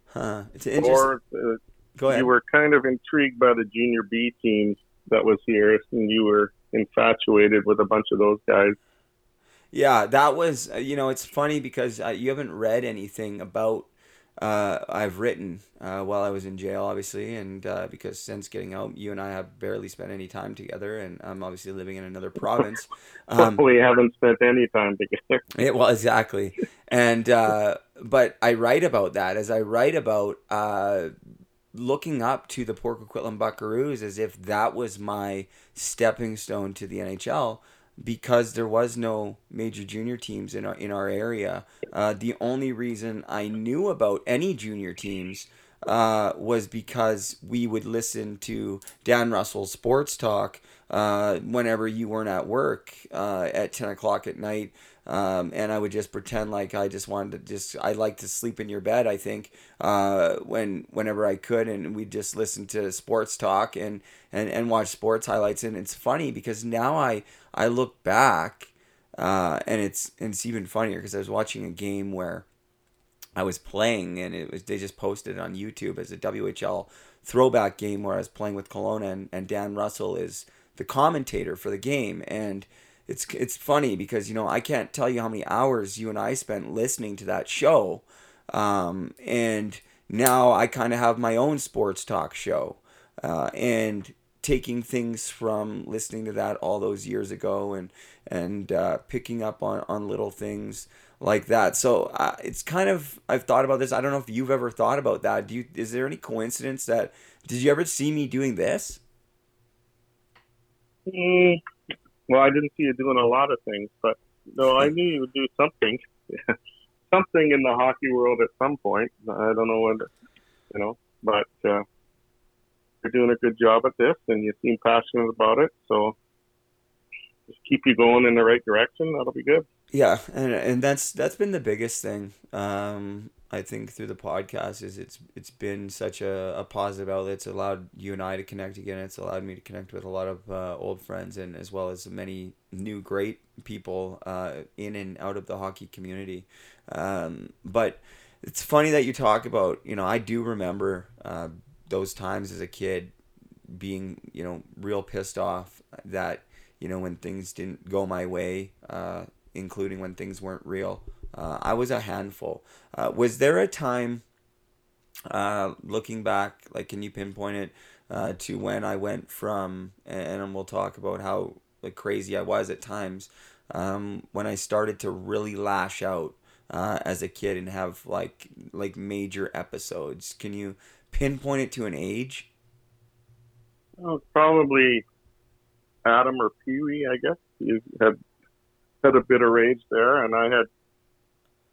Huh. It's interesting. Or uh, Go ahead. you were kind of intrigued by the junior B teams that was here and you were infatuated with a bunch of those guys. Yeah, that was uh, you know, it's funny because uh, you haven't read anything about uh, I've written uh, while I was in jail, obviously, and uh, because since getting out, you and I have barely spent any time together, and I'm obviously living in another province. Um, we haven't spent any time together. It, well, exactly, and uh, but I write about that as I write about uh, looking up to the Port Coquitlam Buckaroos as if that was my stepping stone to the NHL because there was no major junior teams in our in our area. Uh, the only reason I knew about any junior teams uh, was because we would listen to Dan Russell's sports talk uh, whenever you weren't at work uh, at ten o'clock at night. Um, and I would just pretend like I just wanted to just I like to sleep in your bed. I think uh, when whenever I could, and we just listen to sports talk and, and and watch sports highlights. And it's funny because now I I look back, uh, and it's and it's even funnier because I was watching a game where I was playing, and it was they just posted it on YouTube as a WHL throwback game where I was playing with Kelowna, and, and Dan Russell is the commentator for the game, and it's it's funny because you know I can't tell you how many hours you and I spent listening to that show, um, and now I kind of have my own sports talk show, uh, and taking things from listening to that all those years ago and and uh, picking up on on little things like that. So uh, it's kind of I've thought about this. I don't know if you've ever thought about that. Do you? Is there any coincidence that did you ever see me doing this? Mm, well, I didn't see you doing a lot of things, but no, I knew you would do something, something in the hockey world at some point. I don't know when, you know, but uh, you're doing a good job at this, and you seem passionate about it. So just keep you going in the right direction. That'll be good. Yeah, and and that's that's been the biggest thing. Um, I think through the podcast is it's it's been such a, a positive outlet. It's allowed you and I to connect again. It's allowed me to connect with a lot of uh, old friends and as well as many new great people uh, in and out of the hockey community. Um, but it's funny that you talk about. You know, I do remember uh, those times as a kid being you know real pissed off that you know when things didn't go my way, uh, including when things weren't real. Uh, I was a handful. Uh, was there a time, uh, looking back, like can you pinpoint it uh, to when I went from, and we'll talk about how like crazy I was at times, um, when I started to really lash out uh, as a kid and have like like major episodes. Can you pinpoint it to an age? Well, probably Atom or Pee Wee, I guess. You had had a bit of rage there, and I had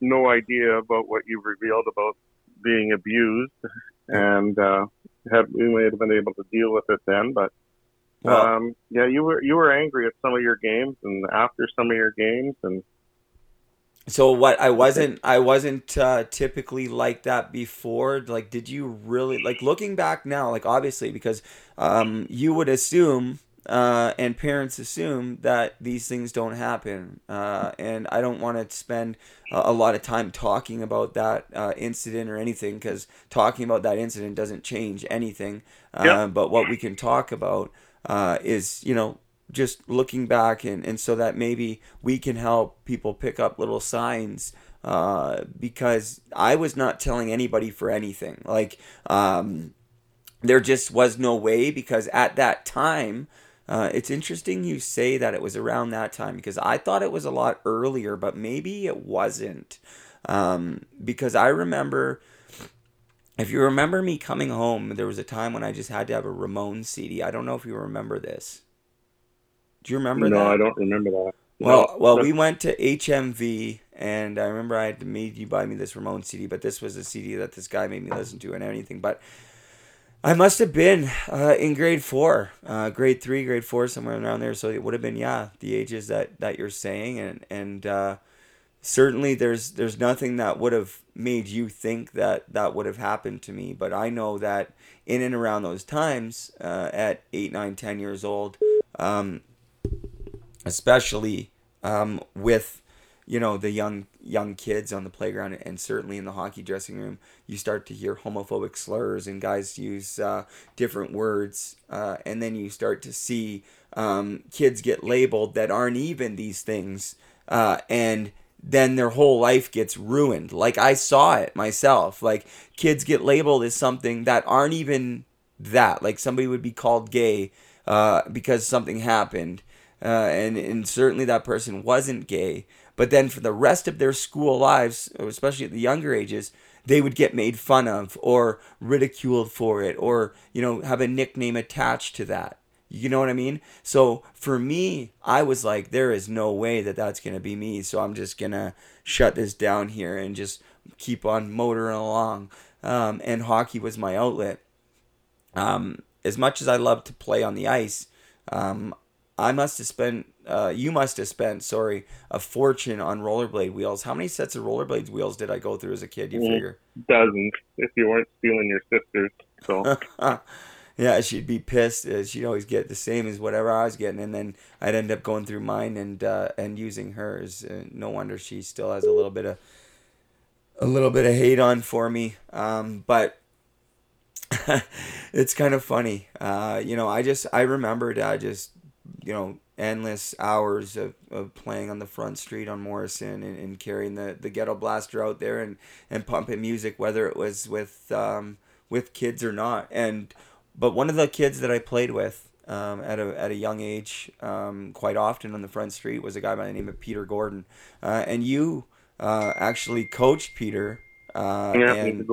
no idea about what you've revealed about being abused, and uh, had we may have been able to deal with it then. But um, yeah, you were you were angry at some of your games, and after some of your games, and so what I wasn't I wasn't uh, typically like that before. Like, did you really like looking back now? Like, obviously, because um, you would assume uh, and parents assume that these things don't happen. Uh, and I don't want to spend a, a, lot of time talking about that uh, incident or anything because talking about that incident doesn't change anything. Uh, but what we can talk about uh, is, you know, just looking back and, and so that maybe we can help people pick up little signs. Uh, because I was not telling anybody for anything. Like, um, there just was no way because at that time, uh, it's interesting you say that it was around that time because I thought it was a lot earlier, but maybe it wasn't. Um, because I remember, if you remember me coming home, there was a time when I just had to have a Ramon CD. I don't know if you remember this. Do you remember no, that? No, I don't remember that. Well, well, we went to HMV, and I remember I had to made you buy me this Ramon CD, but this was a CD that this guy made me listen to and anything. But I must have been uh, in grade four, uh, grade three, grade four, somewhere around there. So it would have been, yeah, the ages that, that you're saying, and and uh, certainly there's there's nothing that would have made you think that that would have happened to me. But I know that in and around those times, uh, at eight, nine, ten years old, um, especially um, with you know the young young kids on the playground and certainly in the hockey dressing room you start to hear homophobic slurs and guys use uh, different words uh, and then you start to see um, kids get labeled that aren't even these things uh, and then their whole life gets ruined like i saw it myself like kids get labeled as something that aren't even that like somebody would be called gay uh, because something happened uh, and and certainly that person wasn't gay. But then for the rest of their school lives, especially at the younger ages, they would get made fun of or ridiculed for it, or you know have a nickname attached to that. You know what I mean? So for me, I was like, there is no way that that's gonna be me. So I'm just gonna shut this down here and just keep on motoring along. Um, and hockey was my outlet. Um, as much as I love to play on the ice, um, I must have spent, uh, you must have spent, sorry, a fortune on rollerblade wheels. How many sets of rollerblades wheels did I go through as a kid? You Mm, figure? Dozens, if you weren't stealing your sister's. So yeah, she'd be pissed. Uh, she'd always get the same as whatever I was getting, and then I'd end up going through mine and uh, and using hers. Uh, no wonder she still has a little bit of a little bit of hate on for me. Um, but it's kind of funny. Uh, you know, I just I remembered I just you know endless hours of, of playing on the front street on Morrison and, and carrying the, the ghetto blaster out there and, and pumping music whether it was with um, with kids or not. And but one of the kids that I played with um, at a at a young age, um, quite often on the front street, was a guy by the name of Peter Gordon. Uh, and you uh, actually coached Peter. Uh, Yeah, and.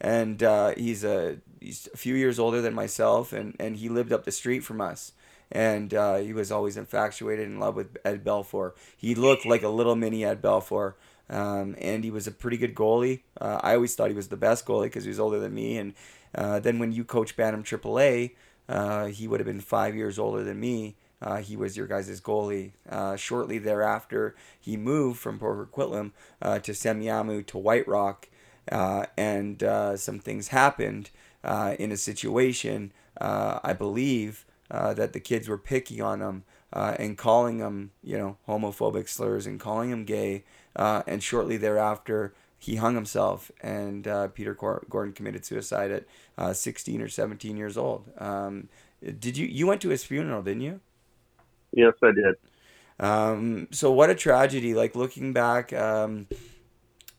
And uh, he's a he's a few years older than myself, and, and he lived up the street from us. And uh, he was always infatuated in love with Ed Belfour. He looked like a little mini Ed Belfour. Um, and he was a pretty good goalie. Uh, I always thought he was the best goalie because he was older than me. And uh, then when you coach Bantam AAA, uh, he would have been five years older than me. Uh, he was your guys' goalie. Uh, shortly thereafter, he moved from Port Coquitlam uh, to Semiahmoo to White Rock, uh, and uh, some things happened uh, in a situation. I believe uh, that the kids were picking on him uh, and calling him, you know, homophobic slurs and calling him gay. Uh, and shortly thereafter, he hung himself, and uh, Peter Cor- Gordon committed suicide at uh, 16 or 17 years old. Um, did you you went to his funeral, didn't you? Yes, I did. Um, so what a tragedy! Like looking back, um,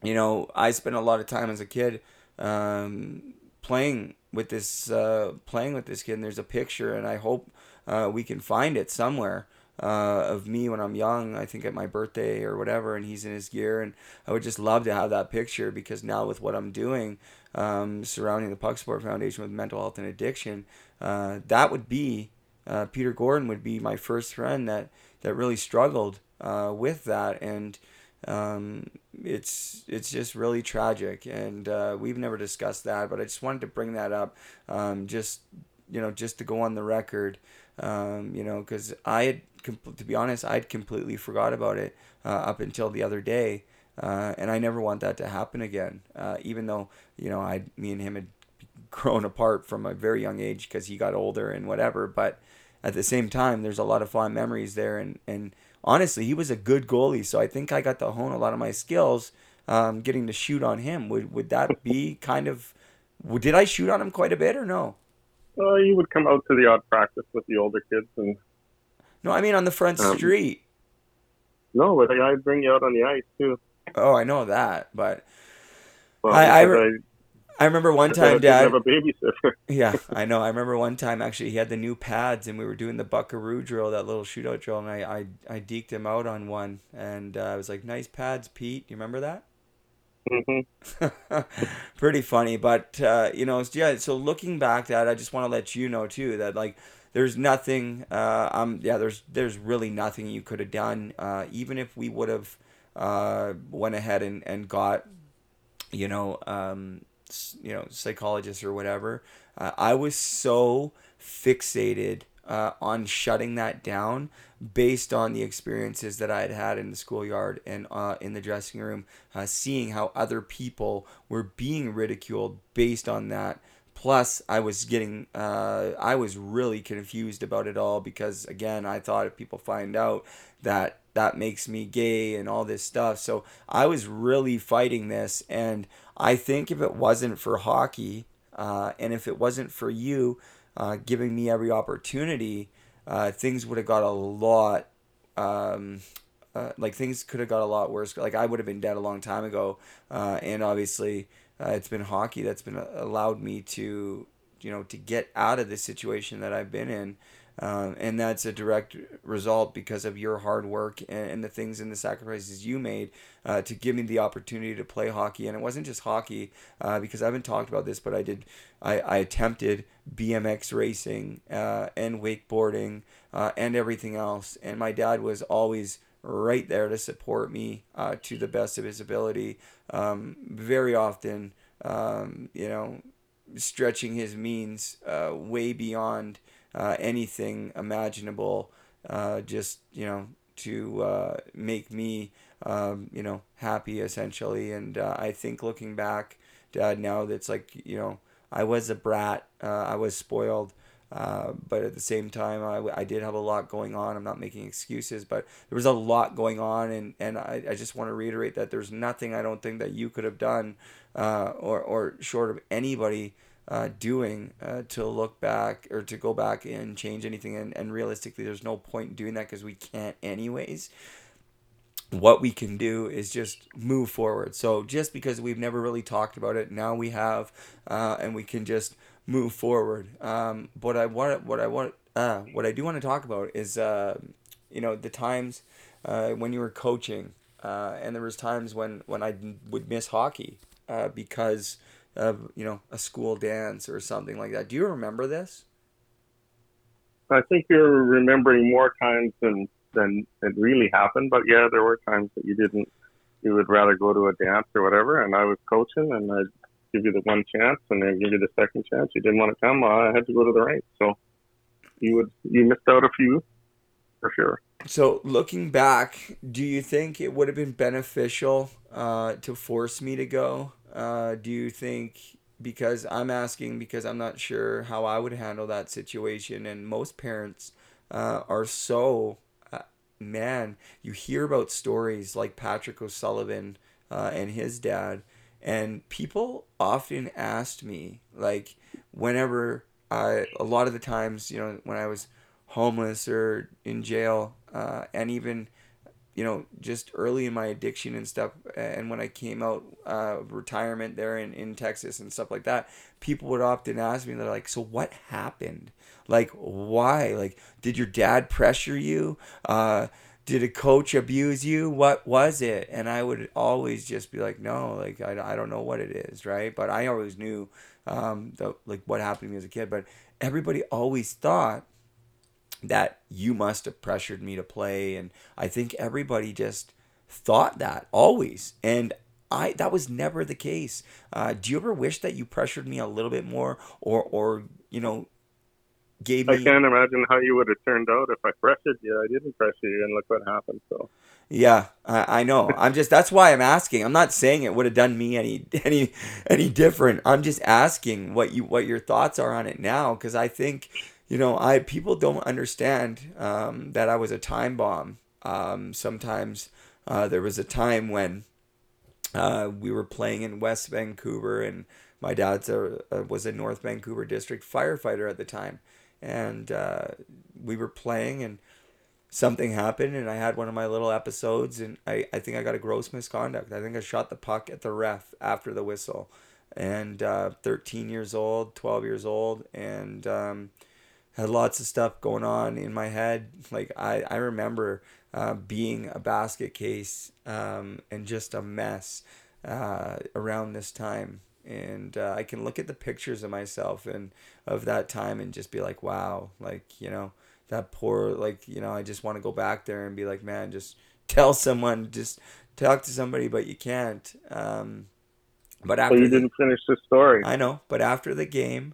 you know, I spent a lot of time as a kid um, playing with this uh, playing with this kid. And there's a picture, and I hope uh, we can find it somewhere uh, of me when I'm young. I think at my birthday or whatever, and he's in his gear. And I would just love to have that picture because now with what I'm doing um, surrounding the Puck Sport Foundation with mental health and addiction, uh, that would be uh, Peter Gordon would be my first friend that that really struggled uh, with that and um, it's it's just really tragic and uh, we've never discussed that but I just wanted to bring that up um, just you know just to go on the record um, you know because I had to be honest I'd completely forgot about it uh, up until the other day uh, and I never want that to happen again uh, even though you know I me and him had grown apart from a very young age because he got older and whatever but at the same time there's a lot of fond memories there and and honestly he was a good goalie so i think i got to hone a lot of my skills um, getting to shoot on him. Would would that be kind of did i shoot on him quite a bit or no? Uh, you would come out to the odd practice with the older kids, and no i mean on the front Um, street. no, but I'd bring you out on the ice too. oh i know that but Well, I, I, re- I remember one time, Dad. have a babysitter. yeah, I know. I remember one time actually he had the new pads and we were doing the Buckaroo drill, that little shootout drill, and I I, I deked him out on one, and uh, I was like, "Nice pads, Pete." You remember that? hmm Pretty funny, but uh, you know, yeah. So looking back, Dad, I just want to let you know too that like there's nothing. Uh, um, yeah, there's there's really nothing you could have done, uh, even if we would have uh went ahead and and got you know, um, you know, psychologists or whatever. Uh, I was so fixated uh, on shutting that down based on the experiences that I had had in the schoolyard and uh, in the dressing room, uh, seeing how other people were being ridiculed based on that. Plus, I was getting, uh, I was really confused about it all because, again, I thought if people find out that that makes me gay and all this stuff. So I was really fighting this. And I think if it wasn't for hockey uh, and if it wasn't for you uh, giving me every opportunity, uh, things would have got a lot. Um, uh, like things could have got a lot worse. Like I would have been dead a long time ago. Uh, and obviously, uh, it's been hockey that's been allowed me to, you know, to get out of the situation that I've been in. Um, and that's a direct result because of your hard work and, and the things and the sacrifices you made uh, to give me the opportunity to play hockey. And it wasn't just hockey, uh, because I haven't talked about this, but I did. I, I attempted BMX racing uh, and wakeboarding uh, and everything else. And my dad was always right there to support me uh, to the best of his ability. Um, very often, um, you know, stretching his means uh, way beyond uh, anything imaginable, uh, just you know, to uh, make me, um, you know, happy essentially. And uh, I think looking back, Dad, now that's like you know, I was a brat, uh, I was spoiled. But at the same time, I, I did have a lot going on. I'm not making excuses, but there was a lot going on, and, and I, I just want to reiterate that there's nothing I don't think that you could have done, or, or short of anybody uh, doing uh, to look back or to go back and change anything. And, and realistically, there's no point in doing that because we can't, anyways. What we can do is just move forward. So, just because we've never really talked about it, now we have, uh, and we can just move forward. Um, but I want, what I want, uh, what I do want to talk about is, uh, you know, the times uh, when you were coaching, uh, and there was times when when I would miss hockey uh, because of you know a school dance or something like that. Do you remember this? I think you're remembering more times than than it really happened. But yeah, there were times that you didn't. You would rather go to a dance or whatever, and I was coaching, and I'd give you the one chance, and then give you the second chance. You didn't want to come, I had to go to the rink. So you would you missed out a few for sure. So looking back, do you think it would have been beneficial uh, to force me to go? Uh, do you think because I'm asking because I'm not sure how I would handle that situation, and most parents uh, are so uh, man. You hear about stories like Patrick O'Sullivan uh, and his dad, and people often asked me like whenever I a lot of the times you know when I was homeless or in jail, uh, and even you know, just early in my addiction and stuff, and when I came out uh, retirement there in, in Texas and stuff like that, people would often ask me, they're like, so what happened? Like, why? Like, did your dad pressure you? Uh, did a coach abuse you? What was it? And I would always just be like, no, like, I, I don't know what it is, right? But I always knew, um, the, like, what happened to me as a kid. But everybody always thought that you must have pressured me to play and i think everybody just thought that always and i that was never the case uh, do you ever wish that you pressured me a little bit more or or you know gave me I can't imagine how you would have turned out if I pressured you. I didn't pressure you, and look what happened. So yeah, I, I know. I'm just that's why I'm asking. I'm not saying it would have done me any any any different. I'm just asking what you what your thoughts are on it now because I think you know, I people don't understand um, that I was a time bomb. Um, sometimes uh, there was a time when uh, we were playing in West Vancouver, and my dad's a, was a North Vancouver district firefighter at the time, and uh, we were playing, and something happened, and I had one of my little episodes, and I, I think I got a gross misconduct. I think I shot the puck at the ref after the whistle, and uh, 13 years old, 12 years old, and um, had lots of stuff going on in my head. Like I, I remember uh, being a basket case um, and just a mess uh, around this time. And uh, I can look at the pictures of myself and of that time and just be like, wow, like, you know, that poor, like, you know, I just want to go back there and be like, man, just tell someone, just talk to somebody, but you can't. Um, but after well, you didn't finish the story. I know, but after the game,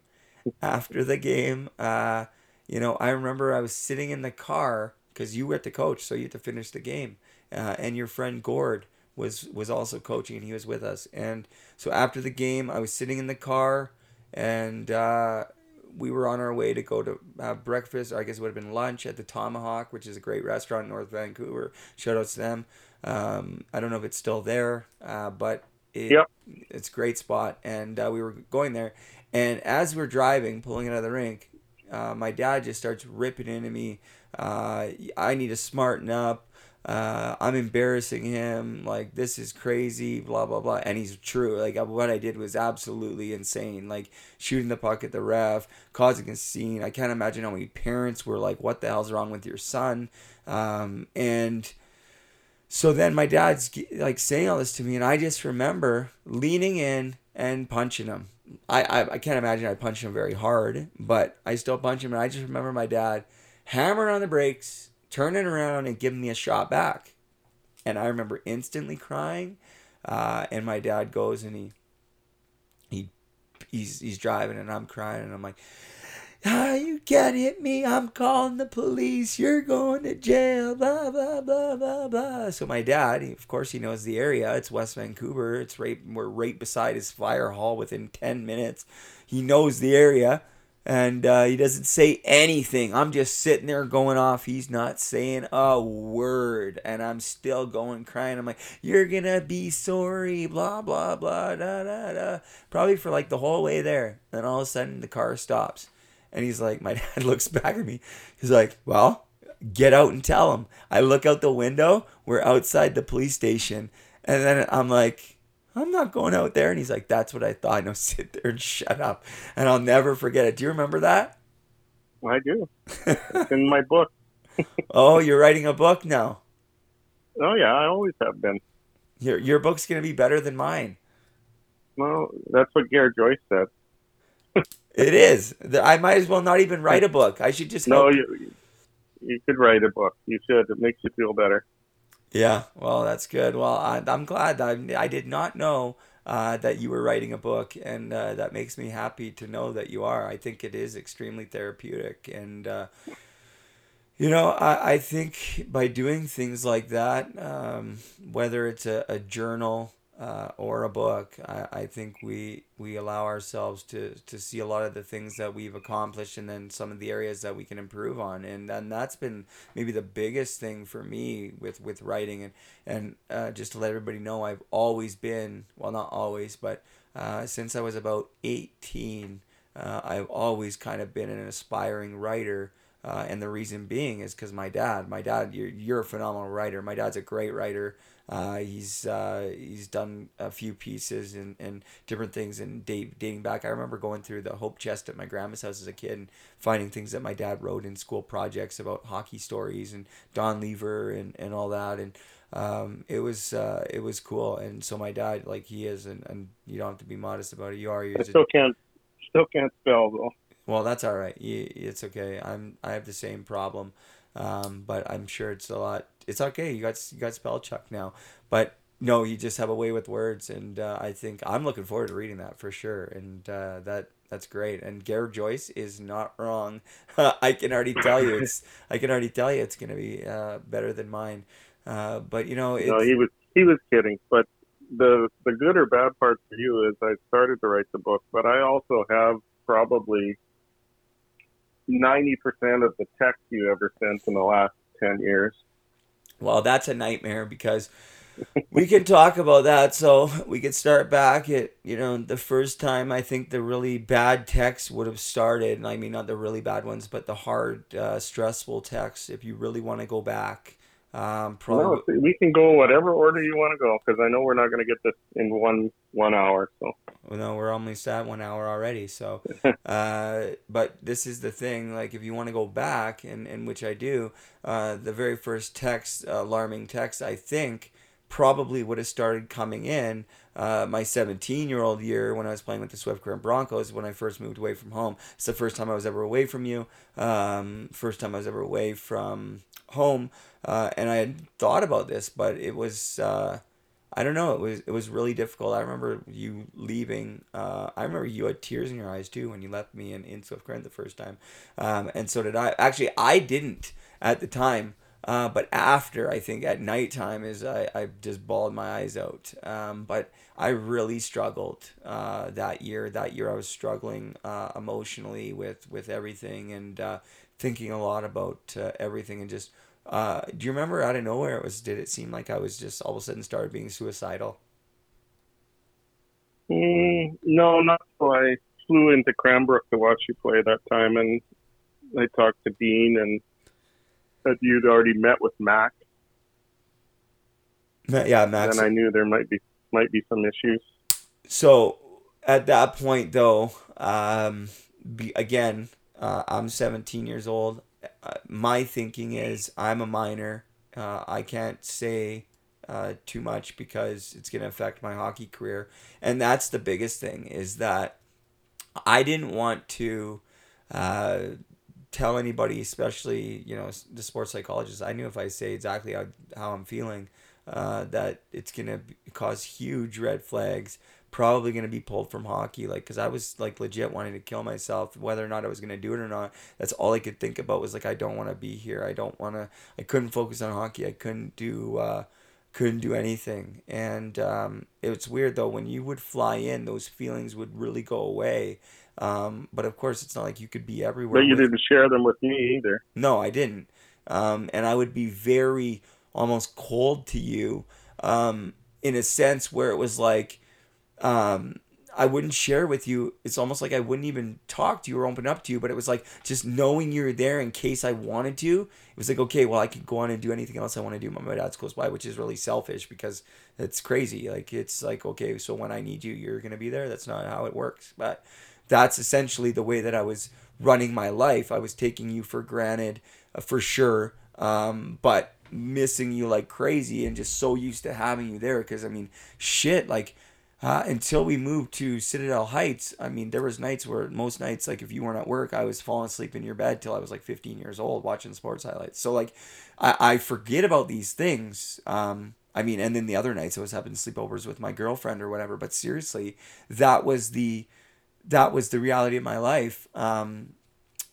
after the game, uh, you know, I remember I was sitting in the car because you were at the coach, so you had to finish the game, uh, and your friend Gord was was also coaching, and he was with us. And so after the game, I was sitting in the car, and uh, we were on our way to go to have breakfast, or I guess it would have been lunch at the Tomahawk, which is a great restaurant in North Vancouver. Shout out to them. Um, I don't know if it's still there, uh, but it, yep. it's a great spot. And uh, we were going there, and as we're driving, pulling out of the rink, uh, my dad just starts ripping into me. Uh, I need to smarten up. uh, I'm embarrassing him. Like this is crazy, blah blah blah. And he's true. Like what I did was absolutely insane. Like shooting the puck at the ref, causing a scene. I can't imagine how many parents were like, "What the hell's wrong with your son?" Um, and so then my dad's like saying all this to me, and I just remember leaning in and punching him. I, I, I can't imagine I punched him very hard, but I still punch him, and I just remember my dad hammering on the brakes turning around and giving me a shot back. And I remember instantly crying. Uh, and my dad goes and he he he's he's driving and I'm crying and I'm like, ah, you can't hit me. I'm calling the police. You're going to jail. Blah blah blah blah blah. So my dad, of course, he knows the area. It's West Vancouver. It's right we're right beside his fire hall within ten minutes. He knows the area and uh, he doesn't say anything. I'm just sitting there going off. He's not saying a word, and I'm still going crying. I'm like, "You're gonna be sorry," blah blah blah, da da da. Probably for like the whole way there. Then all of a sudden the car stops, and he's like, my dad looks back at me. He's like, "Well, get out and tell him." I look out the window. We're outside the police station, and then I'm like I'm not going out there. And he's like, That's what I thought. No, sit there and shut up. And I'll never forget it. Do you remember that? I do. it's in my book. oh, you're writing a book now? Oh, yeah. I always have been. Your, your book's going to be better than mine. Well, that's what Gare Joyce said. It is. I might as well not even write a book. I should just. No, you, you could write a book. You should. It makes you feel better. Yeah, well, that's good. Well, I, am glad. I, I did not know uh, that you were writing a book, and uh, that makes me happy to know that you are. I think it is extremely therapeutic, and uh, you know, I, I think by doing things like that, um, whether it's a, a journal uh, or a book, I, I think we we allow ourselves to to see a lot of the things that we've accomplished and then some of the areas that we can improve on. And and that's been maybe the biggest thing for me with with writing and and uh, just to let everybody know, I've always been well, not always, but uh, since I was about eighteen, uh, I've always kind of been an aspiring writer. Uh, and the reason being is because my dad, my dad, you're, you're a phenomenal writer. My dad's a great writer. Uh, he's uh, he's done a few pieces and, and different things and date, dating back. I remember going through the hope chest at my grandma's house as a kid and finding things that my dad wrote in school projects about hockey stories and Don Lever and, and all that and um, it was uh, it was cool. And so my dad, like he is, and, and you don't have to be modest about it. You are. I still can't still can't spell though. Well, that's all right. It's okay. I'm I have the same problem. Um, but I'm sure it's a lot. It's okay. You got you got spell check now, but no, you just have a way with words, and uh, I think I'm looking forward to reading that for sure. And uh, that that's great. And Gare Joyce is not wrong. I can already tell you it's. I can already tell you it's going to be uh, better than mine. Uh, but you know, no, he was he was kidding. But the the good or bad part for you is I started to write the book, but I also have probably 90% of the text you ever sent in the last 10 years. Well, that's a nightmare because we can talk about that. So we could start back at, you know, the first time I think the really bad texts would have started. I mean, not the really bad ones, but the hard, uh, stressful texts, if you really want to go back. Um, probably no, we can go whatever order you want to go because I know we're not going to get this in one one hour. So well, no, we're almost at one hour already. So, uh, but this is the thing. Like, if you want to go back, and, and which I do, uh, the very first text, uh, alarming text, I think probably would have started coming in uh, my 17 year old year when I was playing with the Swift Current Broncos when I first moved away from home. It's the first time I was ever away from you. Um, first time I was ever away from home. Uh, and I had thought about this, but it was uh, I don't know. It was it was really difficult. I remember you leaving. Uh, I remember you had tears in your eyes too when you left me in, in Swift Current the first time, um, and so did I. Actually, I didn't at the time. Uh, but after, I think at nighttime is I, I just bawled my eyes out. Um, but I really struggled uh, that year. That year I was struggling uh, emotionally with, with everything and uh, thinking a lot about uh, everything and just uh, do you remember out of nowhere it was? Did it seem like I was just all of a sudden started being suicidal? Mm, no, not so. I flew into Cranbrook to watch you play that time, and I talked to Dean and said you'd already met with Mac. yeah, Max. Then I knew there might be might be some issues. So at that point, though, um, be, again, uh, I'm 17 years old. Uh, my thinking is I'm a minor. Uh, I can't say uh, too much because it's going to affect my hockey career. And that's the biggest thing is that I didn't want to uh, tell anybody, especially, you know, the sports psychologist. I knew if I say exactly how, how I'm feeling, uh, that it's to cause huge red flags probably to be pulled from hockey like because i was like legit wanting to kill myself whether or not i was to do it or not that's all i could think about was like i don't want to be here i don't want to i couldn't focus on hockey i couldn't do uh couldn't do anything and um it's weird though when you would fly in those feelings would really go away um but of course it's not like you could be everywhere But you with- didn't share them with me either. no, I didn't. Um, and I would be very almost cold to you um, in a sense where it was like um, I wouldn't share with you. It's almost like I wouldn't even talk to you or open up to you. But it was like just knowing you're there in case I wanted to. It was like okay, well I could go on and do anything else I want to do. My dad's close by, which is really selfish because it's crazy. Like it's like okay, so when I need you, you're gonna be there. That's not how it works. But that's essentially the way that I was running my life. I was taking you for granted uh, for sure, um, but missing you like crazy and just so used to having you there. Because I mean, shit, like uh, until we moved to Citadel Heights, I mean, there was nights where most nights, like if you weren't at work, I was falling asleep in your bed till I was like 15 years old watching sports highlights. So like, I, I forget about these things. Um, I mean, and then the other nights I was having sleepovers with my girlfriend or whatever. But seriously, that was the that was the reality of my life. Um,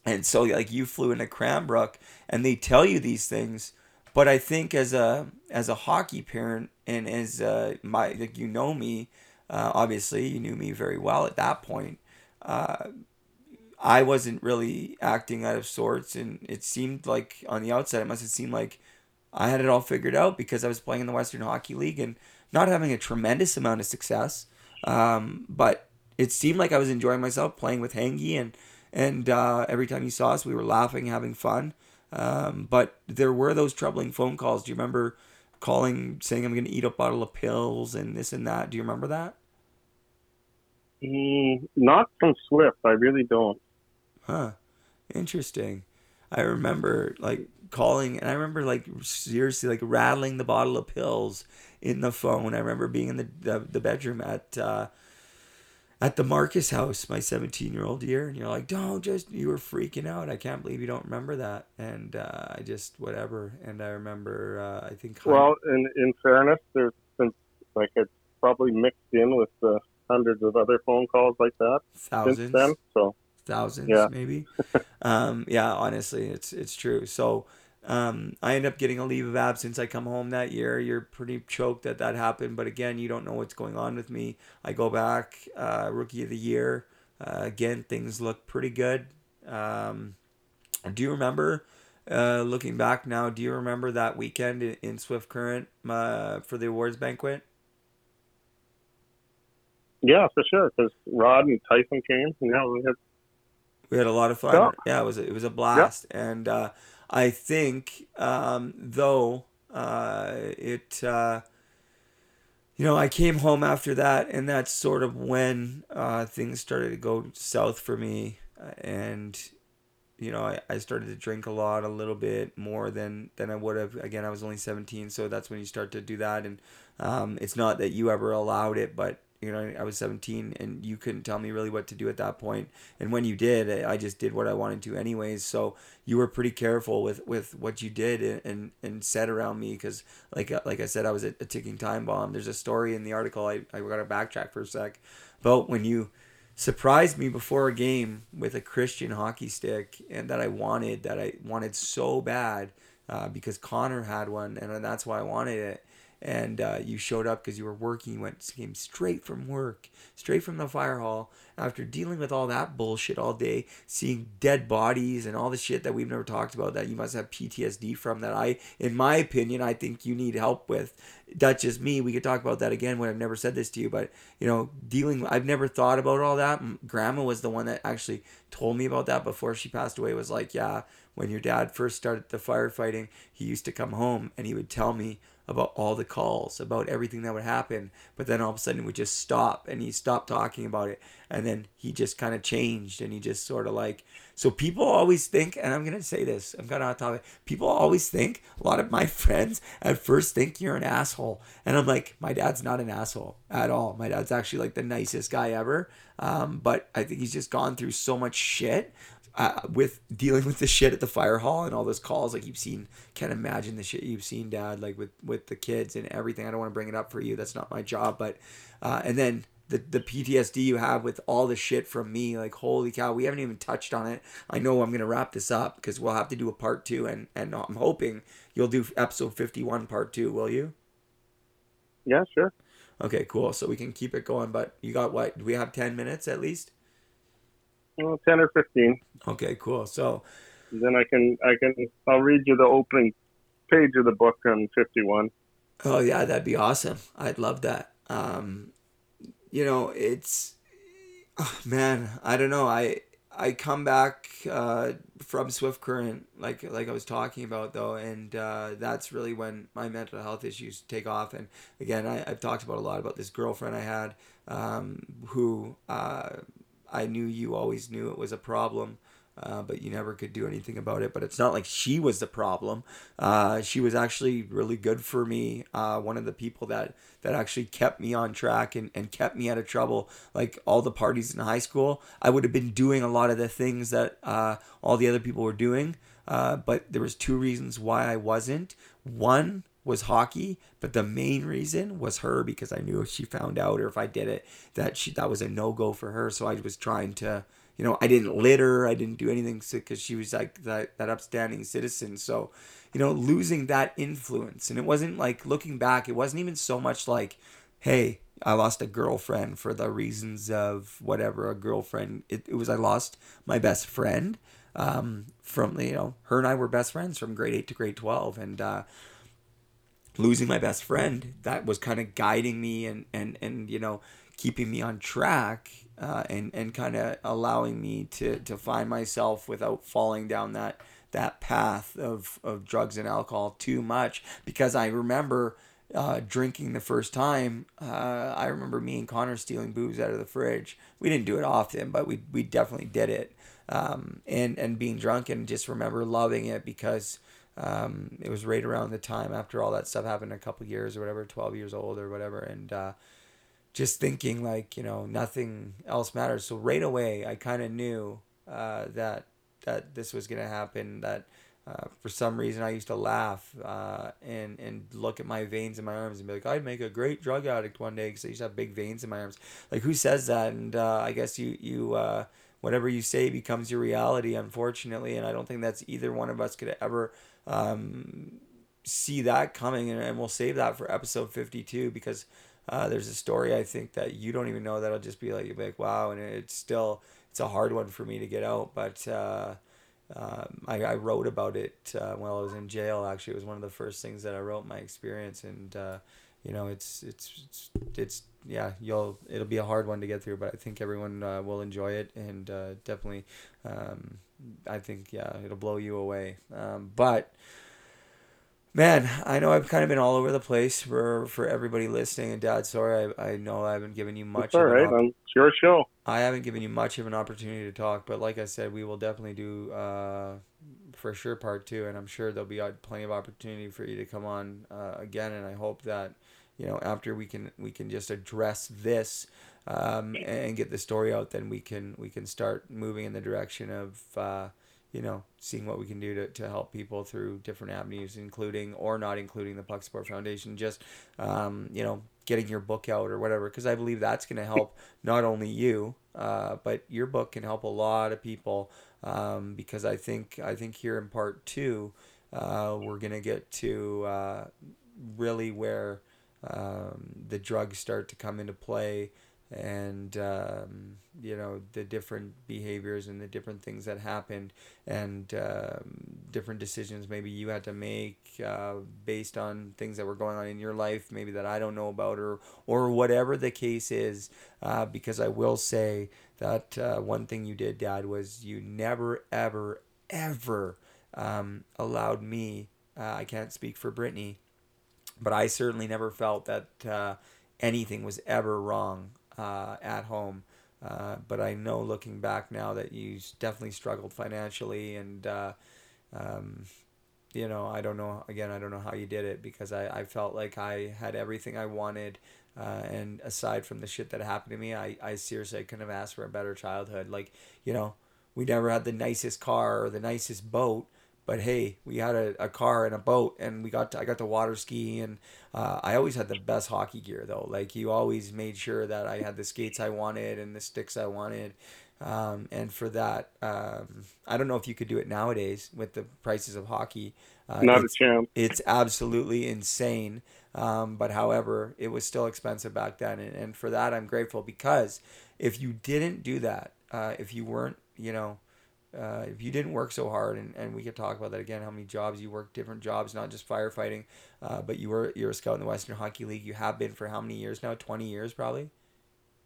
and so like you flew into Cranbrook and they tell you these things, but I think as a as a hockey parent and as uh, my like you know me, uh, obviously you knew me very well at that point. Uh, I wasn't really acting out of sorts, and it seemed like on the outside it must have seemed like I had it all figured out because I was playing in the Western Hockey League and not having a tremendous amount of success. Um, but it seemed like I was enjoying myself playing with Hangy and and uh, every time he saw us, we were laughing, having fun. Um, but there were those troubling phone calls. Do you remember calling, saying I'm going to eat a bottle of pills and this and that? Do you remember that? Mm, not from Swift. I really don't. Huh. Interesting. I remember like calling and I remember like seriously like rattling the bottle of pills in the phone. I remember being in the the, the bedroom at uh at the Marcus house my 17 year old year and you're like don't just you were freaking out. I can't believe you don't remember that. And uh, I just whatever. And I remember uh, I think Well, in in fairness, there's been like it's probably mixed in with the hundreds of other phone calls like that thousands. since then. So thousands Yeah. maybe. Um yeah honestly it's it's true. So um i end up getting a leave of absence i come home that year you're pretty choked that that happened but again you don't know what's going on with me i go back uh rookie of the year uh, again things look pretty good um do you remember uh looking back now do you remember that weekend in, in swift current uh, for the awards banquet yeah, for sure. Because Rod and Tyson came. Yeah, we had we had a lot of fun. Yeah. Yeah, it was it was a blast, and uh, I think um, though uh, it, uh, you know, I came home after that, and that's sort of when uh, things started to go south for me, uh, and you know, I, I started to drink a lot, a little bit more than than I would have. Again, I was only seventeen, so that's when you start to do that, and um, it's not that you ever allowed it, but you know, I was 17 and you couldn't tell me really what to do at that point. And when you did, I just did what I wanted to anyways. So you were pretty careful with, with what you did and, and, and said around me. Cause like, like I said, I was a, a ticking time bomb. There's a story in the article. I, I got to backtrack for a sec But when you surprised me before a game with a Christian hockey stick and that I wanted, that I wanted so bad, uh, because Connor had one and that's why I wanted it and uh, you showed up because you were working. You went came straight from work, straight from the fire hall. After dealing with all that bullshit all day, seeing dead bodies and all the shit that we've never talked about that you must have PTSD from. That I, in my opinion, I think you need help with. That's just me. We could talk about that again when I've never said this to you, but you know, dealing. I've never thought about all that. Grandma was the one that actually told me about that before she passed away. Was like, yeah, when your dad first started the firefighting, he used to come home and he would tell me about all the calls, about everything that would happen. But then all of a sudden we just stop and he stopped talking about it. And then he just kind of changed and he just sort of like. So people always think, and I'm to say this, I'm kind of on topic. People always think, a lot of my friends at first think you're an asshole. And I'm like, my dad's not an asshole at all. My dad's actually like the nicest guy ever. Um, but I think he's just gone through so much shit uh, with dealing with the shit at the fire hall and all those calls like you've seen can't imagine the shit you've seen dad like with with the kids and everything. I don't want to bring it up for you. That's not my job but uh, and then the, the ptsd you have with all the shit from me like holy cow we haven't even touched on it. I know i'm gonna wrap this up because we'll have to do a part two and and i'm hoping you'll do episode 51 part two will you? Yeah sure. Okay cool. So we can keep it going but you got what? Do we have 10 minutes at least well, 10 or 15 okay cool. So then i can i can i'll read you the opening page of the book on 51 oh yeah that'd be awesome. I'd love that. Um you know it's oh, man i don't know. I i come back uh from swift current like like i was talking about though and uh that's really when my mental health issues take off. And again I, i've talked about a lot about this girlfriend i had um who uh I knew you always knew it was a problem, uh, but you never could do anything about it. But it's not like she was the problem. Uh, she was actually really good for me. Uh, one of the people that that actually kept me on track and, and kept me out of trouble. Like all the parties in high school, I would have been doing a lot of the things that uh, all the other people were doing. Uh, but there was two reasons why I wasn't. One was hockey, but the main reason was her because I knew if she found out or if I did it that she that was a no go for her. So I was trying to, you know, I didn't litter, I didn't do anything because she was like that that upstanding citizen. So, you know, losing that influence, and it wasn't like looking back, it wasn't even so much like, hey, I lost a girlfriend for the reasons of whatever a girlfriend. It, it was I lost my best friend. Um, from you know, her and I were best friends from grade eight to grade twelve, and uh, losing my best friend. That was kind of guiding me and and and you know keeping me on track uh, and and kind of allowing me to to find myself without falling down that that path of of drugs and alcohol too much. Because I remember uh, drinking the first time uh, I remember me and Connor stealing booze out of the fridge. We didn't do it often but we we definitely did it. Um, and and being drunk and just remember loving it because um, it was right around the time after all that stuff happened, a couple years or whatever, twelve years old or whatever, and uh, just thinking like you know nothing else matters. So right away, I kind of knew uh, that that this was gonna happen. That uh, for some reason I used to laugh uh, and and look at my veins in my arms and be like, I'd make a great drug addict one day because I used to have big veins in my arms. Like who says that? And uh, I guess you you uh, whatever you say becomes your reality, unfortunately. And I don't think that's either one of us could ever um, see that coming, and, and we'll save that for episode 52 because uh, there's a story I think that you don't even know that'll just be like, you'll be like, wow, and it's still, it's a hard one for me to get out, but uh, um, I, I wrote about it uh, while I was in jail. Actually, it was one of the first things that I wrote my experience, and uh, you know, it's, it's it's it's yeah, you'll it'll be a hard one to get through, but I think everyone uh, will enjoy it, and uh, definitely, um, I think yeah, it'll blow you away. Um, but man, I know I've kind of been all over the place for for everybody listening. And Dad, sorry, I, I know I haven't given you much. It's all right, op- it's your show. I haven't given you much of an opportunity to talk, but like I said, we will definitely do uh, for sure part two, and I'm sure there'll be plenty of opportunity for you to come on uh, again. And I hope that you know after we can we can just address this. Um, and get the story out, then we can we can start moving in the direction of uh, you know, seeing what we can do to, to help people through different avenues, including or not including the Puck Support Foundation, just, um, you know, getting your book out or whatever, because I believe that's going to help not only you, uh, but your book can help a lot of people. Um, because I think I think here in part two, uh, we're gonna get to uh, really where um, the drugs start to come into play and um, you know the different behaviors and the different things that happened and um, different decisions maybe you had to make uh, based on things that were going on in your life maybe that I don't know about or or whatever the case is uh, because I will say that uh, one thing you did dad was you never ever ever um, allowed me uh, I can't speak for Brittany but I certainly never felt that uh, anything was ever wrong uh, at home. Uh, but I know looking back now that you definitely struggled financially, and uh, um, you know, I don't know. Again, I don't know how you did it because I, I felt like I had everything I wanted. Uh, and aside from the shit that happened to me, I, I seriously couldn't have asked for a better childhood. Like, you know, we never had the nicest car or the nicest boat, but hey, we had a, a car and a boat, and we got to, I got to water ski, and uh, I always had the best hockey gear though. Like you always made sure that I had the skates I wanted and the sticks I wanted, um, and for that, um, I don't know if you could do it nowadays with the prices of hockey. Uh, Not a chance. It's absolutely insane. Um, but however, it was still expensive back then, and, and for that I'm grateful because if you didn't do that, uh, if you weren't, you know, uh, if you didn't work so hard, and, and we could talk about that again, how many jobs you worked, different jobs, not just firefighting, uh, but you were you're a scout in the Western Hockey League. You have been for how many years now? Twenty years, probably.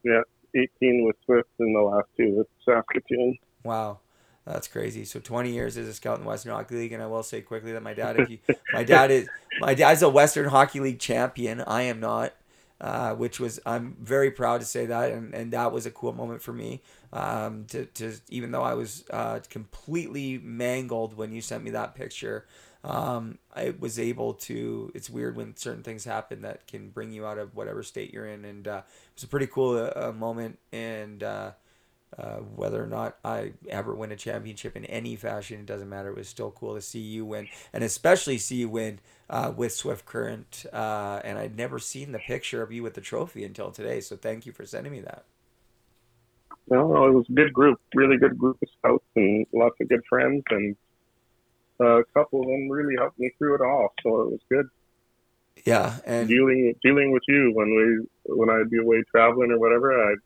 Yeah, eighteen with Swift, and the last two with Saskatoon. Wow. That's crazy. So 20 years as a scout in the Western Hockey League, and I will say quickly that my dad, if you, my dad is, my dad's a Western Hockey League champion. I am not, uh, which was I'm very proud to say that, and, and that was a cool moment for me. Um, to, to even though I was uh, completely mangled when you sent me that picture, um, I was able to. It's weird when certain things happen that can bring you out of whatever state you're in, and uh, it was a pretty cool uh, moment, and uh, uh, whether or not I ever win a championship in any fashion, it doesn't matter. It was still cool to see you win, and especially see you win uh, with Swift Current. Uh, and I'd never seen the picture of you with the trophy until today. So thank you for sending me that. No, it was a good group, really good group of scouts, and lots of good friends, and uh, a couple of them really helped me through it all. So it was good. Yeah, and dealing dealing with you when we when I'd be away traveling or whatever, I'd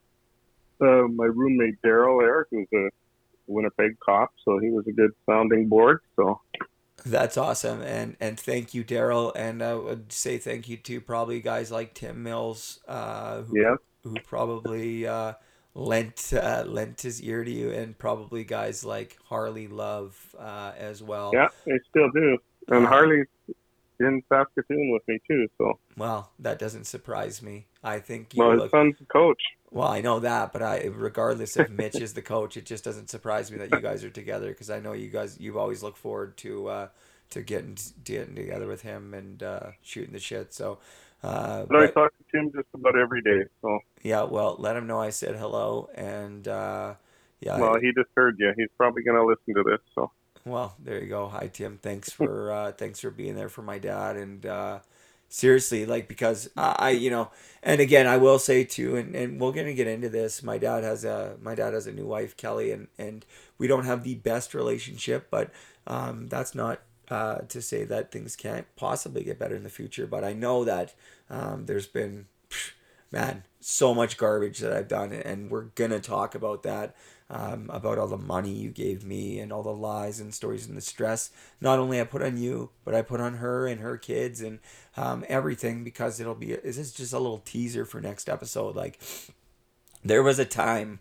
uh, my roommate Daryl Eric, who's a Winnipeg cop, so he was a good sounding board. So that's awesome, and and thank you, Daryl, and I would say thank you to probably guys like Tim Mills, uh, who yeah. who probably uh, lent uh, lent his ear to you, and probably guys like Harley Love uh, as well. Yeah, they still do, and uh, Harley's in Saskatoon with me too. So well, that doesn't surprise me. I think you well, his look, son's the coach. Well, I know that, but I, regardless if Mitch is the coach, it just doesn't surprise me that you guys are together because I know you guys, you've always look forward to uh, to getting getting together with him and uh, shooting the shit. So, uh, but, I talk to Tim just about every day. So yeah, well, let him know I said hello, and uh, yeah. Well, I, he just heard you. He's probably gonna listen to this. So. Well, there you go. Hi, Tim. Thanks for uh, thanks for being there for my dad and. Uh, seriously like because I, I you know and again i will say too and, and we're gonna get into this my dad has a my dad has a new wife kelly and and we don't have the best relationship but um, that's not uh, to say that things can't possibly get better in the future but i know that um, there's been man so much garbage that i've done and we're gonna talk about that um, about all the money you gave me and all the lies and stories and the stress not only I put on you, but I put on her and her kids and um, everything because it'll be this is just a little teaser for next episode. Like there was a time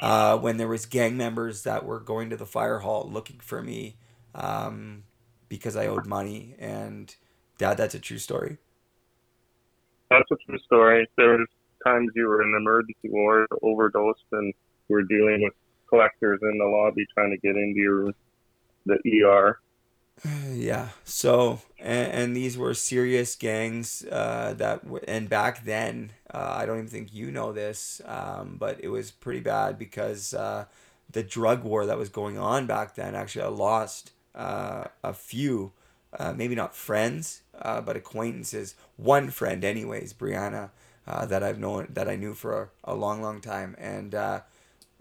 uh, when there was gang members that were going to the fire hall looking for me um, because I owed money and dad, that's a true story. That's a true story. There was times you were in emergency ward, overdosed, and we're dealing with collectors in the lobby trying to get into your the ER. Yeah. So, and, and these were serious gangs uh, that, and back then, uh, I don't even think you know this, um, but it was pretty bad because uh, the drug war that was going on back then. Actually, I lost uh, a few, uh, maybe not friends, uh, but acquaintances. One friend, anyways, Brianna, that I've known that I knew for a, a long, long time, and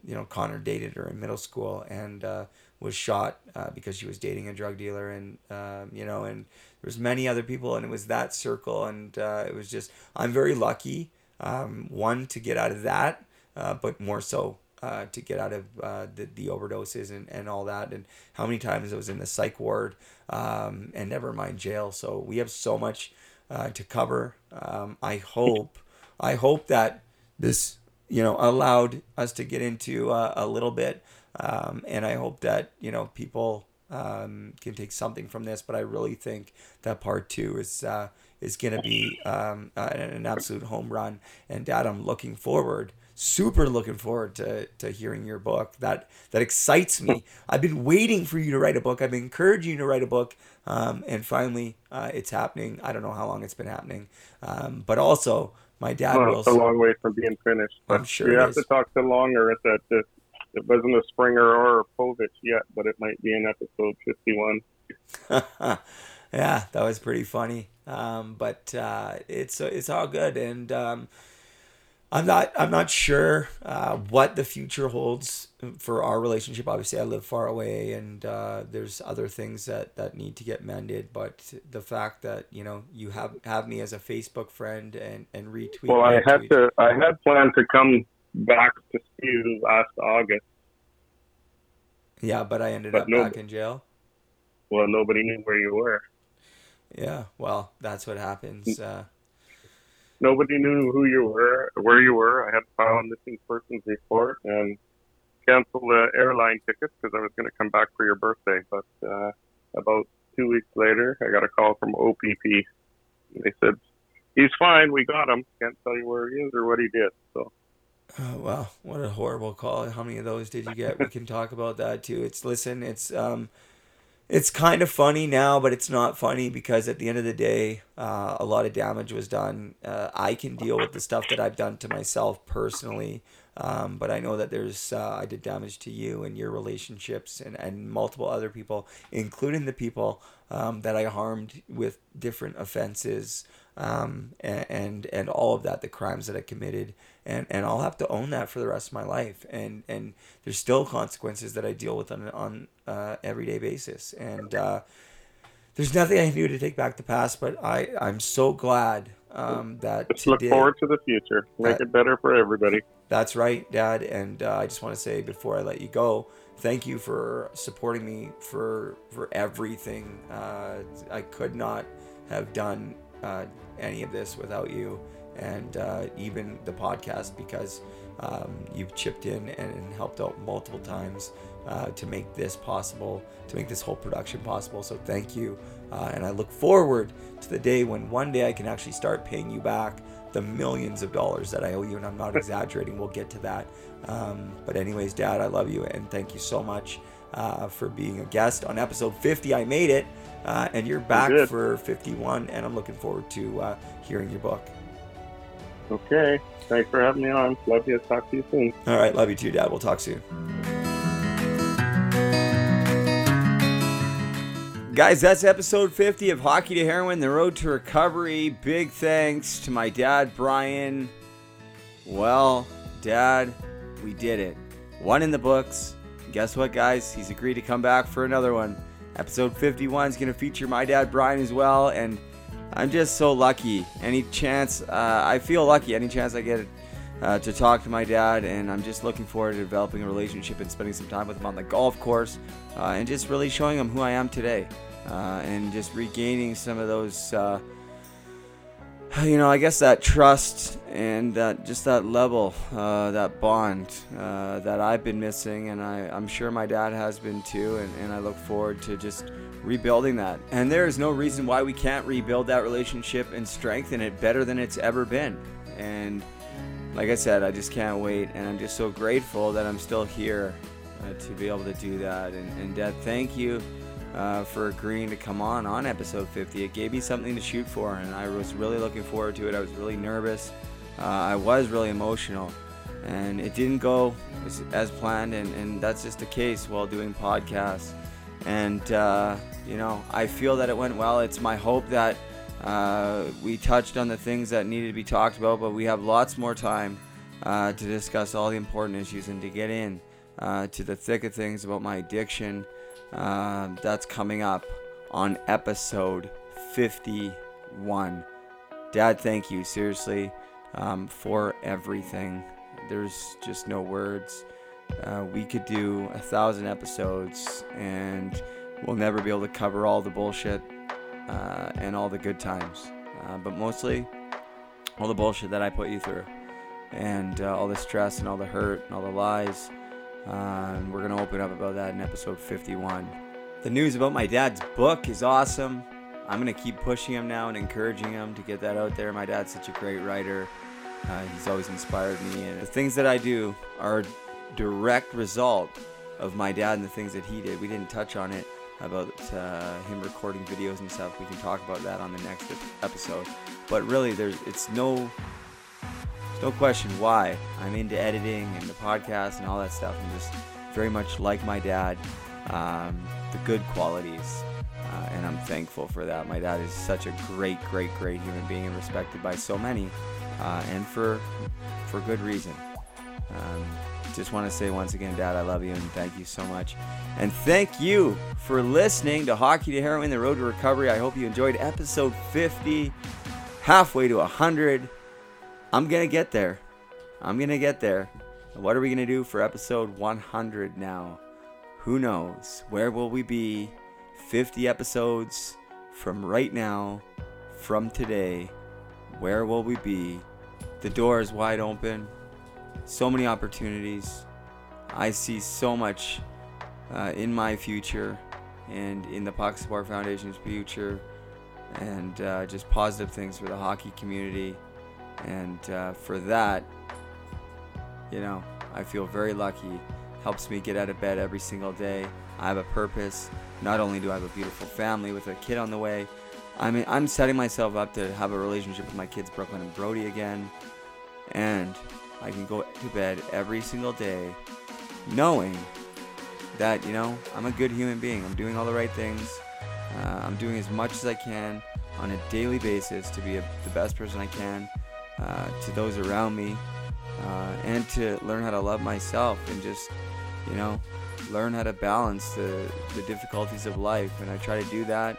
you know, Connor dated her in middle school and uh, was shot uh, because she was dating a drug dealer, and um, you know, and there was many other people, and it was that circle, and uh, it was just I'm very lucky, um, one to get out of that, uh, but more so. Uh, to get out of uh, the, the overdoses and, and all that and how many times I was in the psych ward um, and never mind jail so we have so much uh, to cover um, I hope I hope that this you know, allowed us to get into uh, a little bit. Um, and I hope that, you know, people um, can take something from this. But I really think that part two is uh, is going to be um, uh, an absolute home run. And Dad, I'm looking forward, super looking forward to, to hearing your book. That that excites me. I've been waiting for you to write a book. I've been encouraging you to write a book, um, and finally, uh, it's happening. I don't know how long it's been happening, um, but also my dad well, will. it's a long way from being finished. I'm sure you have is. to talk to longer at that. It, it wasn't a Springer or a Povich yet, but it might be in episode 51. yeah, that was pretty funny. Um, but uh, it's it's all good, and um, I'm not I'm not sure uh, what the future holds for our relationship. Obviously, I live far away, and uh, there's other things that, that need to get mended. But the fact that you know you have have me as a Facebook friend and and retweet. Well, I had tweets. to. I had planned to come back to see you last August. Yeah, but I ended But up no- back in jail. Well, nobody knew where you were. Yeah, well, that's what happens. Uh, Nobody knew who you were, where you were. I had to file a missing persons report and cancel the airline tickets because I was going to come back for your birthday. But uh, about two weeks later, I got a call from OPP. They said he's fine. We got him. Can't tell you where he is or what he did. So Oh, wow, what a horrible call. How many of those did you get? We can talk about that too. It's listen, it's um it's kind of funny now, but it's not funny because at the end of the day, uh, a lot of damage was done. Uh, I can deal with the stuff that I've done to myself personally, um, but I know that there's uh, I did damage to you and your relationships and, and multiple other people, including the people um, that I harmed with different offenses um, and, and and all of that, the crimes that I committed, and and I'll have to own that for the rest of my life. And and there's still consequences that I deal with on on uh, everyday basis. And uh, there's nothing I can do to take back the past, but I I'm so glad um, that just look today- forward to the future. Make That- it better for everybody. that's right, Dad. And uh, I just want to say before I let you go, thank you for supporting me for for everything. Uh, I could not have done uh, any of this without you, and uh, even the podcast because um, you've chipped in and, helped out multiple times uh, to make this possible, to make this whole production possible. So thank you, uh, and I look forward to the day when one day I can actually start paying you back the millions of dollars that I owe you, and I'm not exaggerating. We'll get to that. Um, but anyways, Dad, I love you, and thank you so much uh, for being a guest on episode 50. I made it, uh, and you're back did. for 51, and I'm looking forward to uh, hearing your book. Okay. Thanks for having me on. Love you. Talk to you soon. All right, love you too, Dad. We'll talk soon. Guys, that's episode 50 of Hockey to Heroin, The Road to Recovery. Big thanks to my dad, Brian. Well, Dad, we did it. One in the books. Guess what, guys? He's agreed to come back for another one. Episode 51 is going to feature my dad, Brian, as well. And I'm just so lucky. Any chance, uh, I feel lucky any chance I get uh, to talk to my dad. And I'm just looking forward to developing a relationship and spending some time with him on the golf course uh, and just really showing him who I am today. Uh, and just regaining some of those, uh, you know, I guess that trust and that just that level, uh, that bond uh, that I've been missing, and I, I'm sure my dad has been too. And, and I look forward to just rebuilding that. And there is no reason why we can't rebuild that relationship and strengthen it better than it's ever been. And like I said, I just can't wait, and I'm just so grateful that I'm still here uh, to be able to do that. And, and Dad, thank you uh, for agreeing to come on on episode 50. It gave me something to shoot for, and I was really looking forward to it. I was really nervous. Uh, I was really emotional, and it didn't go as, as planned, and, and that's just the case while doing podcasts. And, uh, you know, I feel that it went well. It's my hope that uh, we touched on the things that needed to be talked about, but we have lots more time uh, to discuss all the important issues and to get in uh, to the thick of things about my addiction. Uh, that's coming up on episode 51. Dad, thank you, seriously, um, for everything. There's just no words. Uh, we could do a thousand episodes and we'll never be able to cover all the bullshit uh, and all the good times. Uh, but mostly, all the bullshit that I put you through and uh, all the stress and all the hurt and all the lies. And we're going to open up about that in episode 51. The news about my dad's book is awesome. I'm gonna keep pushing him now and encouraging him to get that out there. My dad's such a great writer. Uh, he's always inspired me, and the things that I do are direct result of my dad and the things that he did. We didn't touch on it about uh, him recording videos and stuff. We can talk about that on the next episode. But really, there's it's no no question why I'm into editing and the podcast and all that stuff. I'm just very much like my dad, um, the good qualities, uh, and I'm thankful for that. My dad is such a great, great, great human being and respected by so many, uh, and for for good reason. Um, just want to say once again, Dad, I love you and thank you so much. And thank you for listening to Hockey to Heroin, the Road to Recovery. I hope you enjoyed episode 50, halfway to 100. I'm going to get there. I'm going to get there. What are we going to do for episode 100 now? Who knows? Where will we be? 50 episodes from right now, from today. Where will we be? The door is wide open so many opportunities. I see so much uh, in my future and in the Puck Support Foundation's future, and uh, just positive things for the hockey community. And uh, for that, you know, I feel very lucky. Helps me get out of bed every single day. I have a purpose. Not only do I have a beautiful family with a kid on the way, I mean, I'm setting myself up to have a relationship with my kids, Brooklyn and Brody, again. And I can go to bed every single day knowing that, you know, I'm a good human being. I'm doing all the right things. Uh, I'm doing as much as I can on a daily basis to be a, the best person I can uh, to those around me uh, and to learn how to love myself and just, you know, learn how to balance the, the difficulties of life. And I try to do that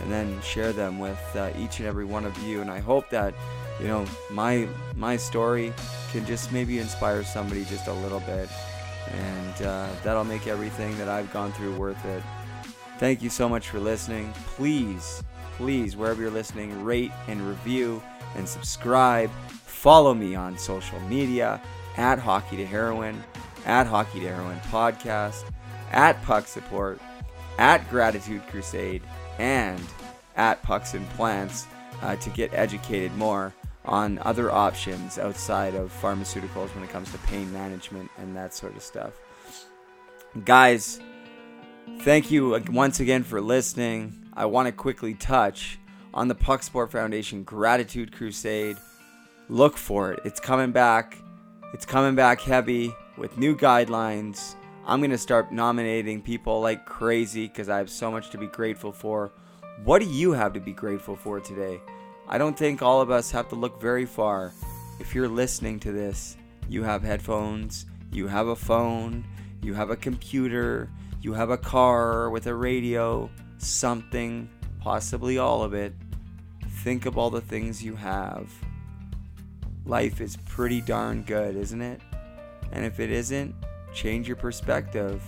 and then share them with uh, each and every one of you. And I hope that you know my my story can just maybe inspire somebody just a little bit and uh, that'll make everything that i've gone through worth it thank you so much for listening please please wherever you're listening rate and review and subscribe follow me on social media at hockey to heroin at hockey to heroin podcast at puck support at gratitude crusade and at pucks and plants uh, to get educated more on other options outside of pharmaceuticals when it comes to pain management and that sort of stuff. Guys, thank you once again for listening. I want to quickly touch on the Puck Support Foundation Gratitude Crusade. Look for it. It's coming back. It's coming back heavy with new guidelines. I'm going to start nominating people like crazy because I have so much to be grateful for. What do you have to be grateful for today? I don't think all of us have to look very far. If you're listening to this, you have headphones, you have a phone, you have a computer, you have a car with a radio, something, possibly all of it. Think of all the things you have. Life is pretty darn good, isn't it? And if it isn't, change your perspective.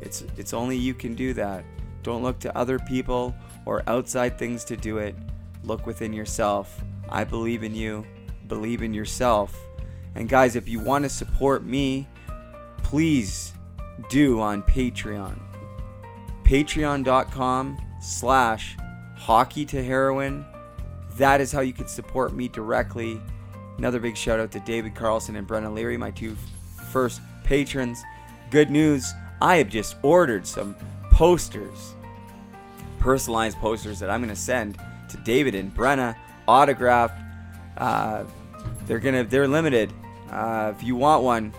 It's it's only you can do that. Don't look to other people or outside things to do it. Look within yourself. I believe in you. Believe in yourself. And guys, if you want to support me, please do on Patreon. Patreon.com slash hockey to heroin. That is how you can support me directly. Another big shout out to David Carlson and Brenna Leary, my two first patrons. Good news, I have just ordered some posters, personalized posters that I'm going to send to David and Brenna, autographed. Uh, they're gonna they're limited. Uh, if you want one,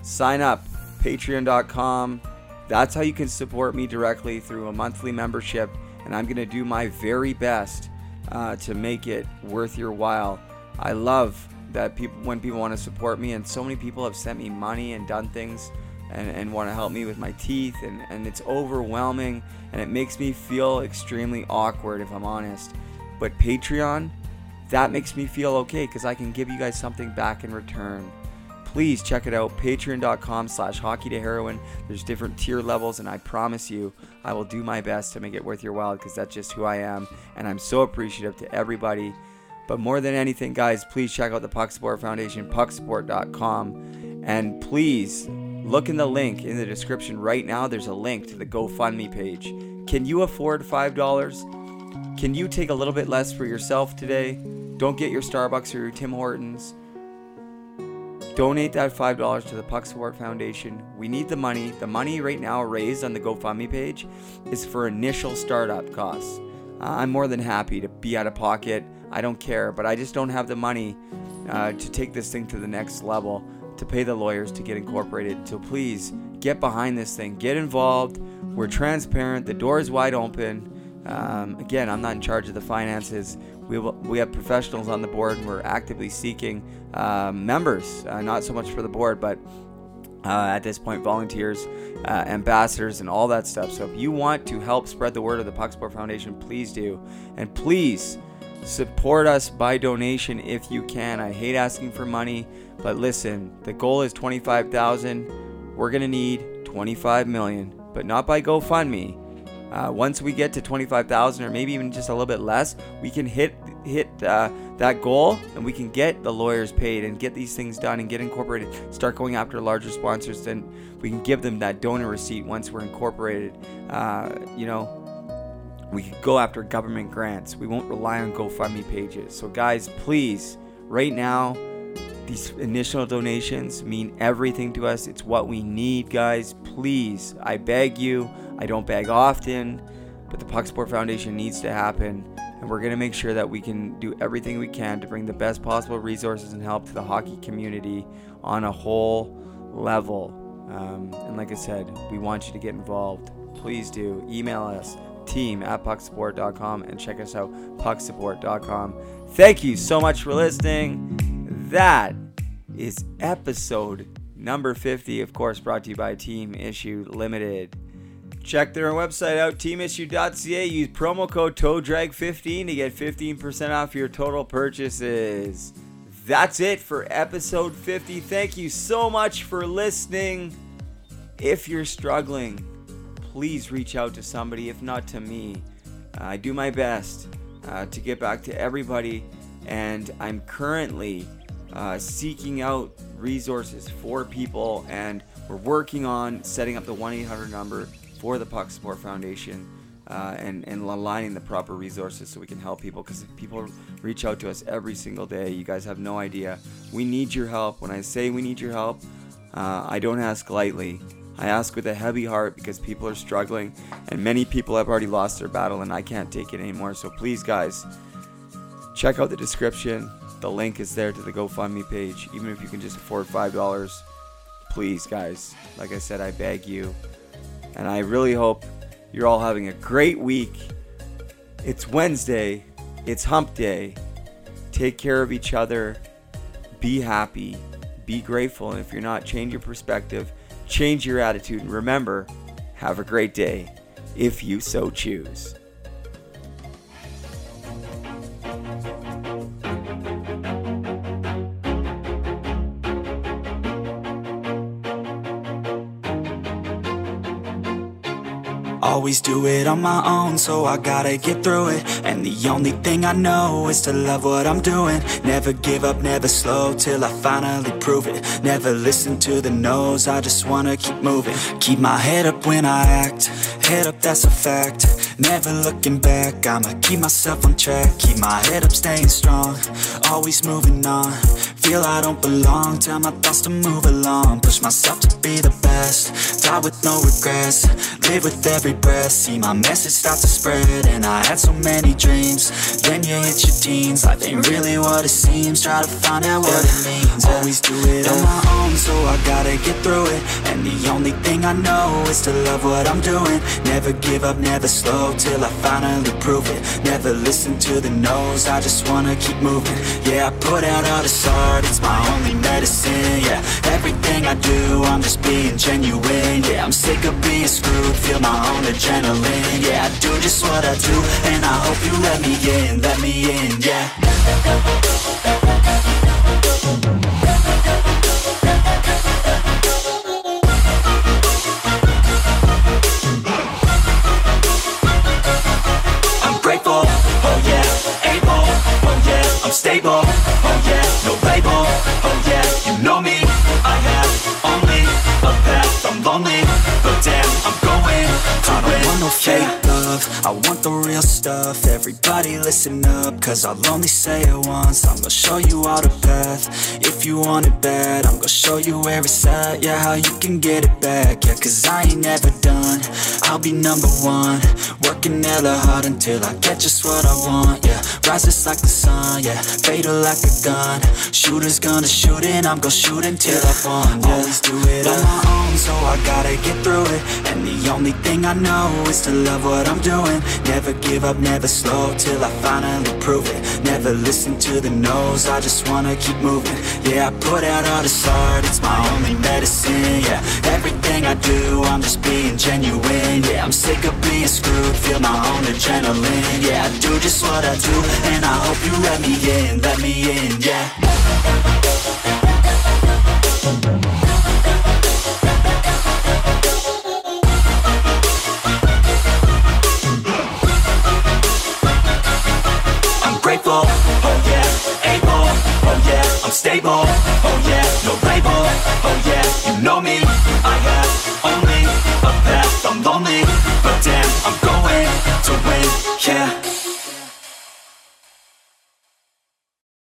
sign up. Patreon.com. That's how you can support me directly through a monthly membership, and I'm gonna do my very best uh, to make it worth your while. I love that people when people want to support me, and so many people have sent me money and done things and, and want to help me with my teeth, and, and it's overwhelming, and it makes me feel extremely awkward if I'm honest. But Patreon, that makes me feel okay because I can give you guys something back in return. Please check it out, patreon.com slash hockey to heroin. There's different tier levels, and I promise you, I will do my best to make it worth your while because that's just who I am. And I'm so appreciative to everybody. But more than anything, guys, please check out the Puck Support Foundation, pucksupport.com. And please look in the link in the description right now. There's a link to the GoFundMe page. Can you afford $5? Can you take a little bit less for yourself today? Don't get your Starbucks or your Tim Hortons. Donate that $5 to the Puck Support Foundation. We need the money. The money right now raised on the GoFundMe page is for initial startup costs. Uh, I'm more than happy to be out of pocket. I don't care, but I just don't have the money uh, to take this thing to the next level, to pay the lawyers to get incorporated. So please get behind this thing, get involved. We're transparent, the door is wide open. Um, again, I'm not in charge of the finances. We, we have professionals on the board and we're actively seeking uh, members, uh, not so much for the board, but uh, at this point, volunteers, uh, ambassadors, and all that stuff. So if you want to help spread the word of the Puck Foundation, please do. And please support us by donation if you can. I hate asking for money, but listen, the goal is 25,000. We're going to need 25 million, but not by GoFundMe. Uh, once we get to 25,000 or maybe even just a little bit less, we can hit hit uh, that goal and we can get the lawyers paid and get these things done and get incorporated. Start going after larger sponsors, then we can give them that donor receipt once we're incorporated. Uh, you know, we could go after government grants. We won't rely on GoFundMe pages. So, guys, please, right now, these initial donations mean everything to us. It's what we need, guys. Please, I beg you. I don't beg often, but the Puck Support Foundation needs to happen. And we're going to make sure that we can do everything we can to bring the best possible resources and help to the hockey community on a whole level. Um, and like I said, we want you to get involved. Please do. Email us team at pucksupport.com and check us out pucksupport.com. Thank you so much for listening. That is episode number 50, of course, brought to you by Team Issue Limited. Check their website out, teamissue.ca. Use promo code TOEDRAG15 to get 15% off your total purchases. That's it for episode 50. Thank you so much for listening. If you're struggling, please reach out to somebody, if not to me. I do my best uh, to get back to everybody, and I'm currently uh, seeking out resources for people, and we're working on setting up the 1 800 number for the Puck Support Foundation. Uh, and, and aligning the proper resources so we can help people because people reach out to us every single day. You guys have no idea. We need your help. When I say we need your help, uh, I don't ask lightly. I ask with a heavy heart because people are struggling and many people have already lost their battle and I can't take it anymore. So please, guys, check out the description. The link is there to the GoFundMe page. Even if you can just afford $5, please, guys. Like I said, I beg you. And I really hope you're all having a great week. It's Wednesday, it's hump day. Take care of each other. Be happy. Be grateful. And if you're not, change your perspective, change your attitude. And remember, have a great day if you so choose. Always do it on my own, so I gotta get through it. And the only thing I know is to love what I'm doing. Never give up, never slow till I finally prove it. Never listen to the no's, I just wanna keep moving. Keep my head up when I act, head up, that's a fact. Never looking back, I'ma keep myself on track. Keep my head up, staying strong, always moving on. Feel I don't belong, tell my thoughts to move along. Push myself to be the best, die with no regrets. Live with every breath, see my message start to spread. And I had so many dreams, then you hit your teens. Life ain't really what it seems, try to find out what it means. Always do it on my own, so I gotta get through it. And the only thing I know is to love what I'm doing. Never give up, never slow till I finally prove it. Never listen to the no's, I just wanna keep moving. Yeah, I put out all this art, it's my only medicine. Yeah, everything I do, I'm just being genuine. Yeah, I'm sick of being screwed, feel my own adrenaline. Yeah, I do just what I do, and I hope you let me in, let me in. Yeah. Oh oh yeah, I'm stable, oh yeah, label, oh yeah, you know me, I have only a path, I'm lonely, but damn, I'm going. To I don't want no fake love, I want the real stuff. Everybody listen up, cause I'll only say it once. I'm gonna show you all the path. If you want it bad, I'm gonna show you where it's at. Yeah, how you can get it back. Yeah, cause I ain't never done. I'll be number one. Working hella hard until I get just what I want. Yeah, rises like the sun. Yeah, fatal like a gun. Shooters gonna shoot and I'm gonna shoot until I won Yeah, always do it on my own So I gotta get through it. And the only thing I know is to love what I'm doing. Never give up, never slow Till I finally prove it. Never listen to the no's I just wanna keep moving. Yeah, I put out all this art It's my only medicine Yeah, everything I do I'm just being genuine Yeah, I'm sick of being screwed Feel my own adrenaline Yeah, I do just what I do And I hope you let me in Let me in, yeah I'm stable, oh yeah, no label, oh yeah, you know me, I have only a path, I'm lonely, but damn, I'm going to win, yeah.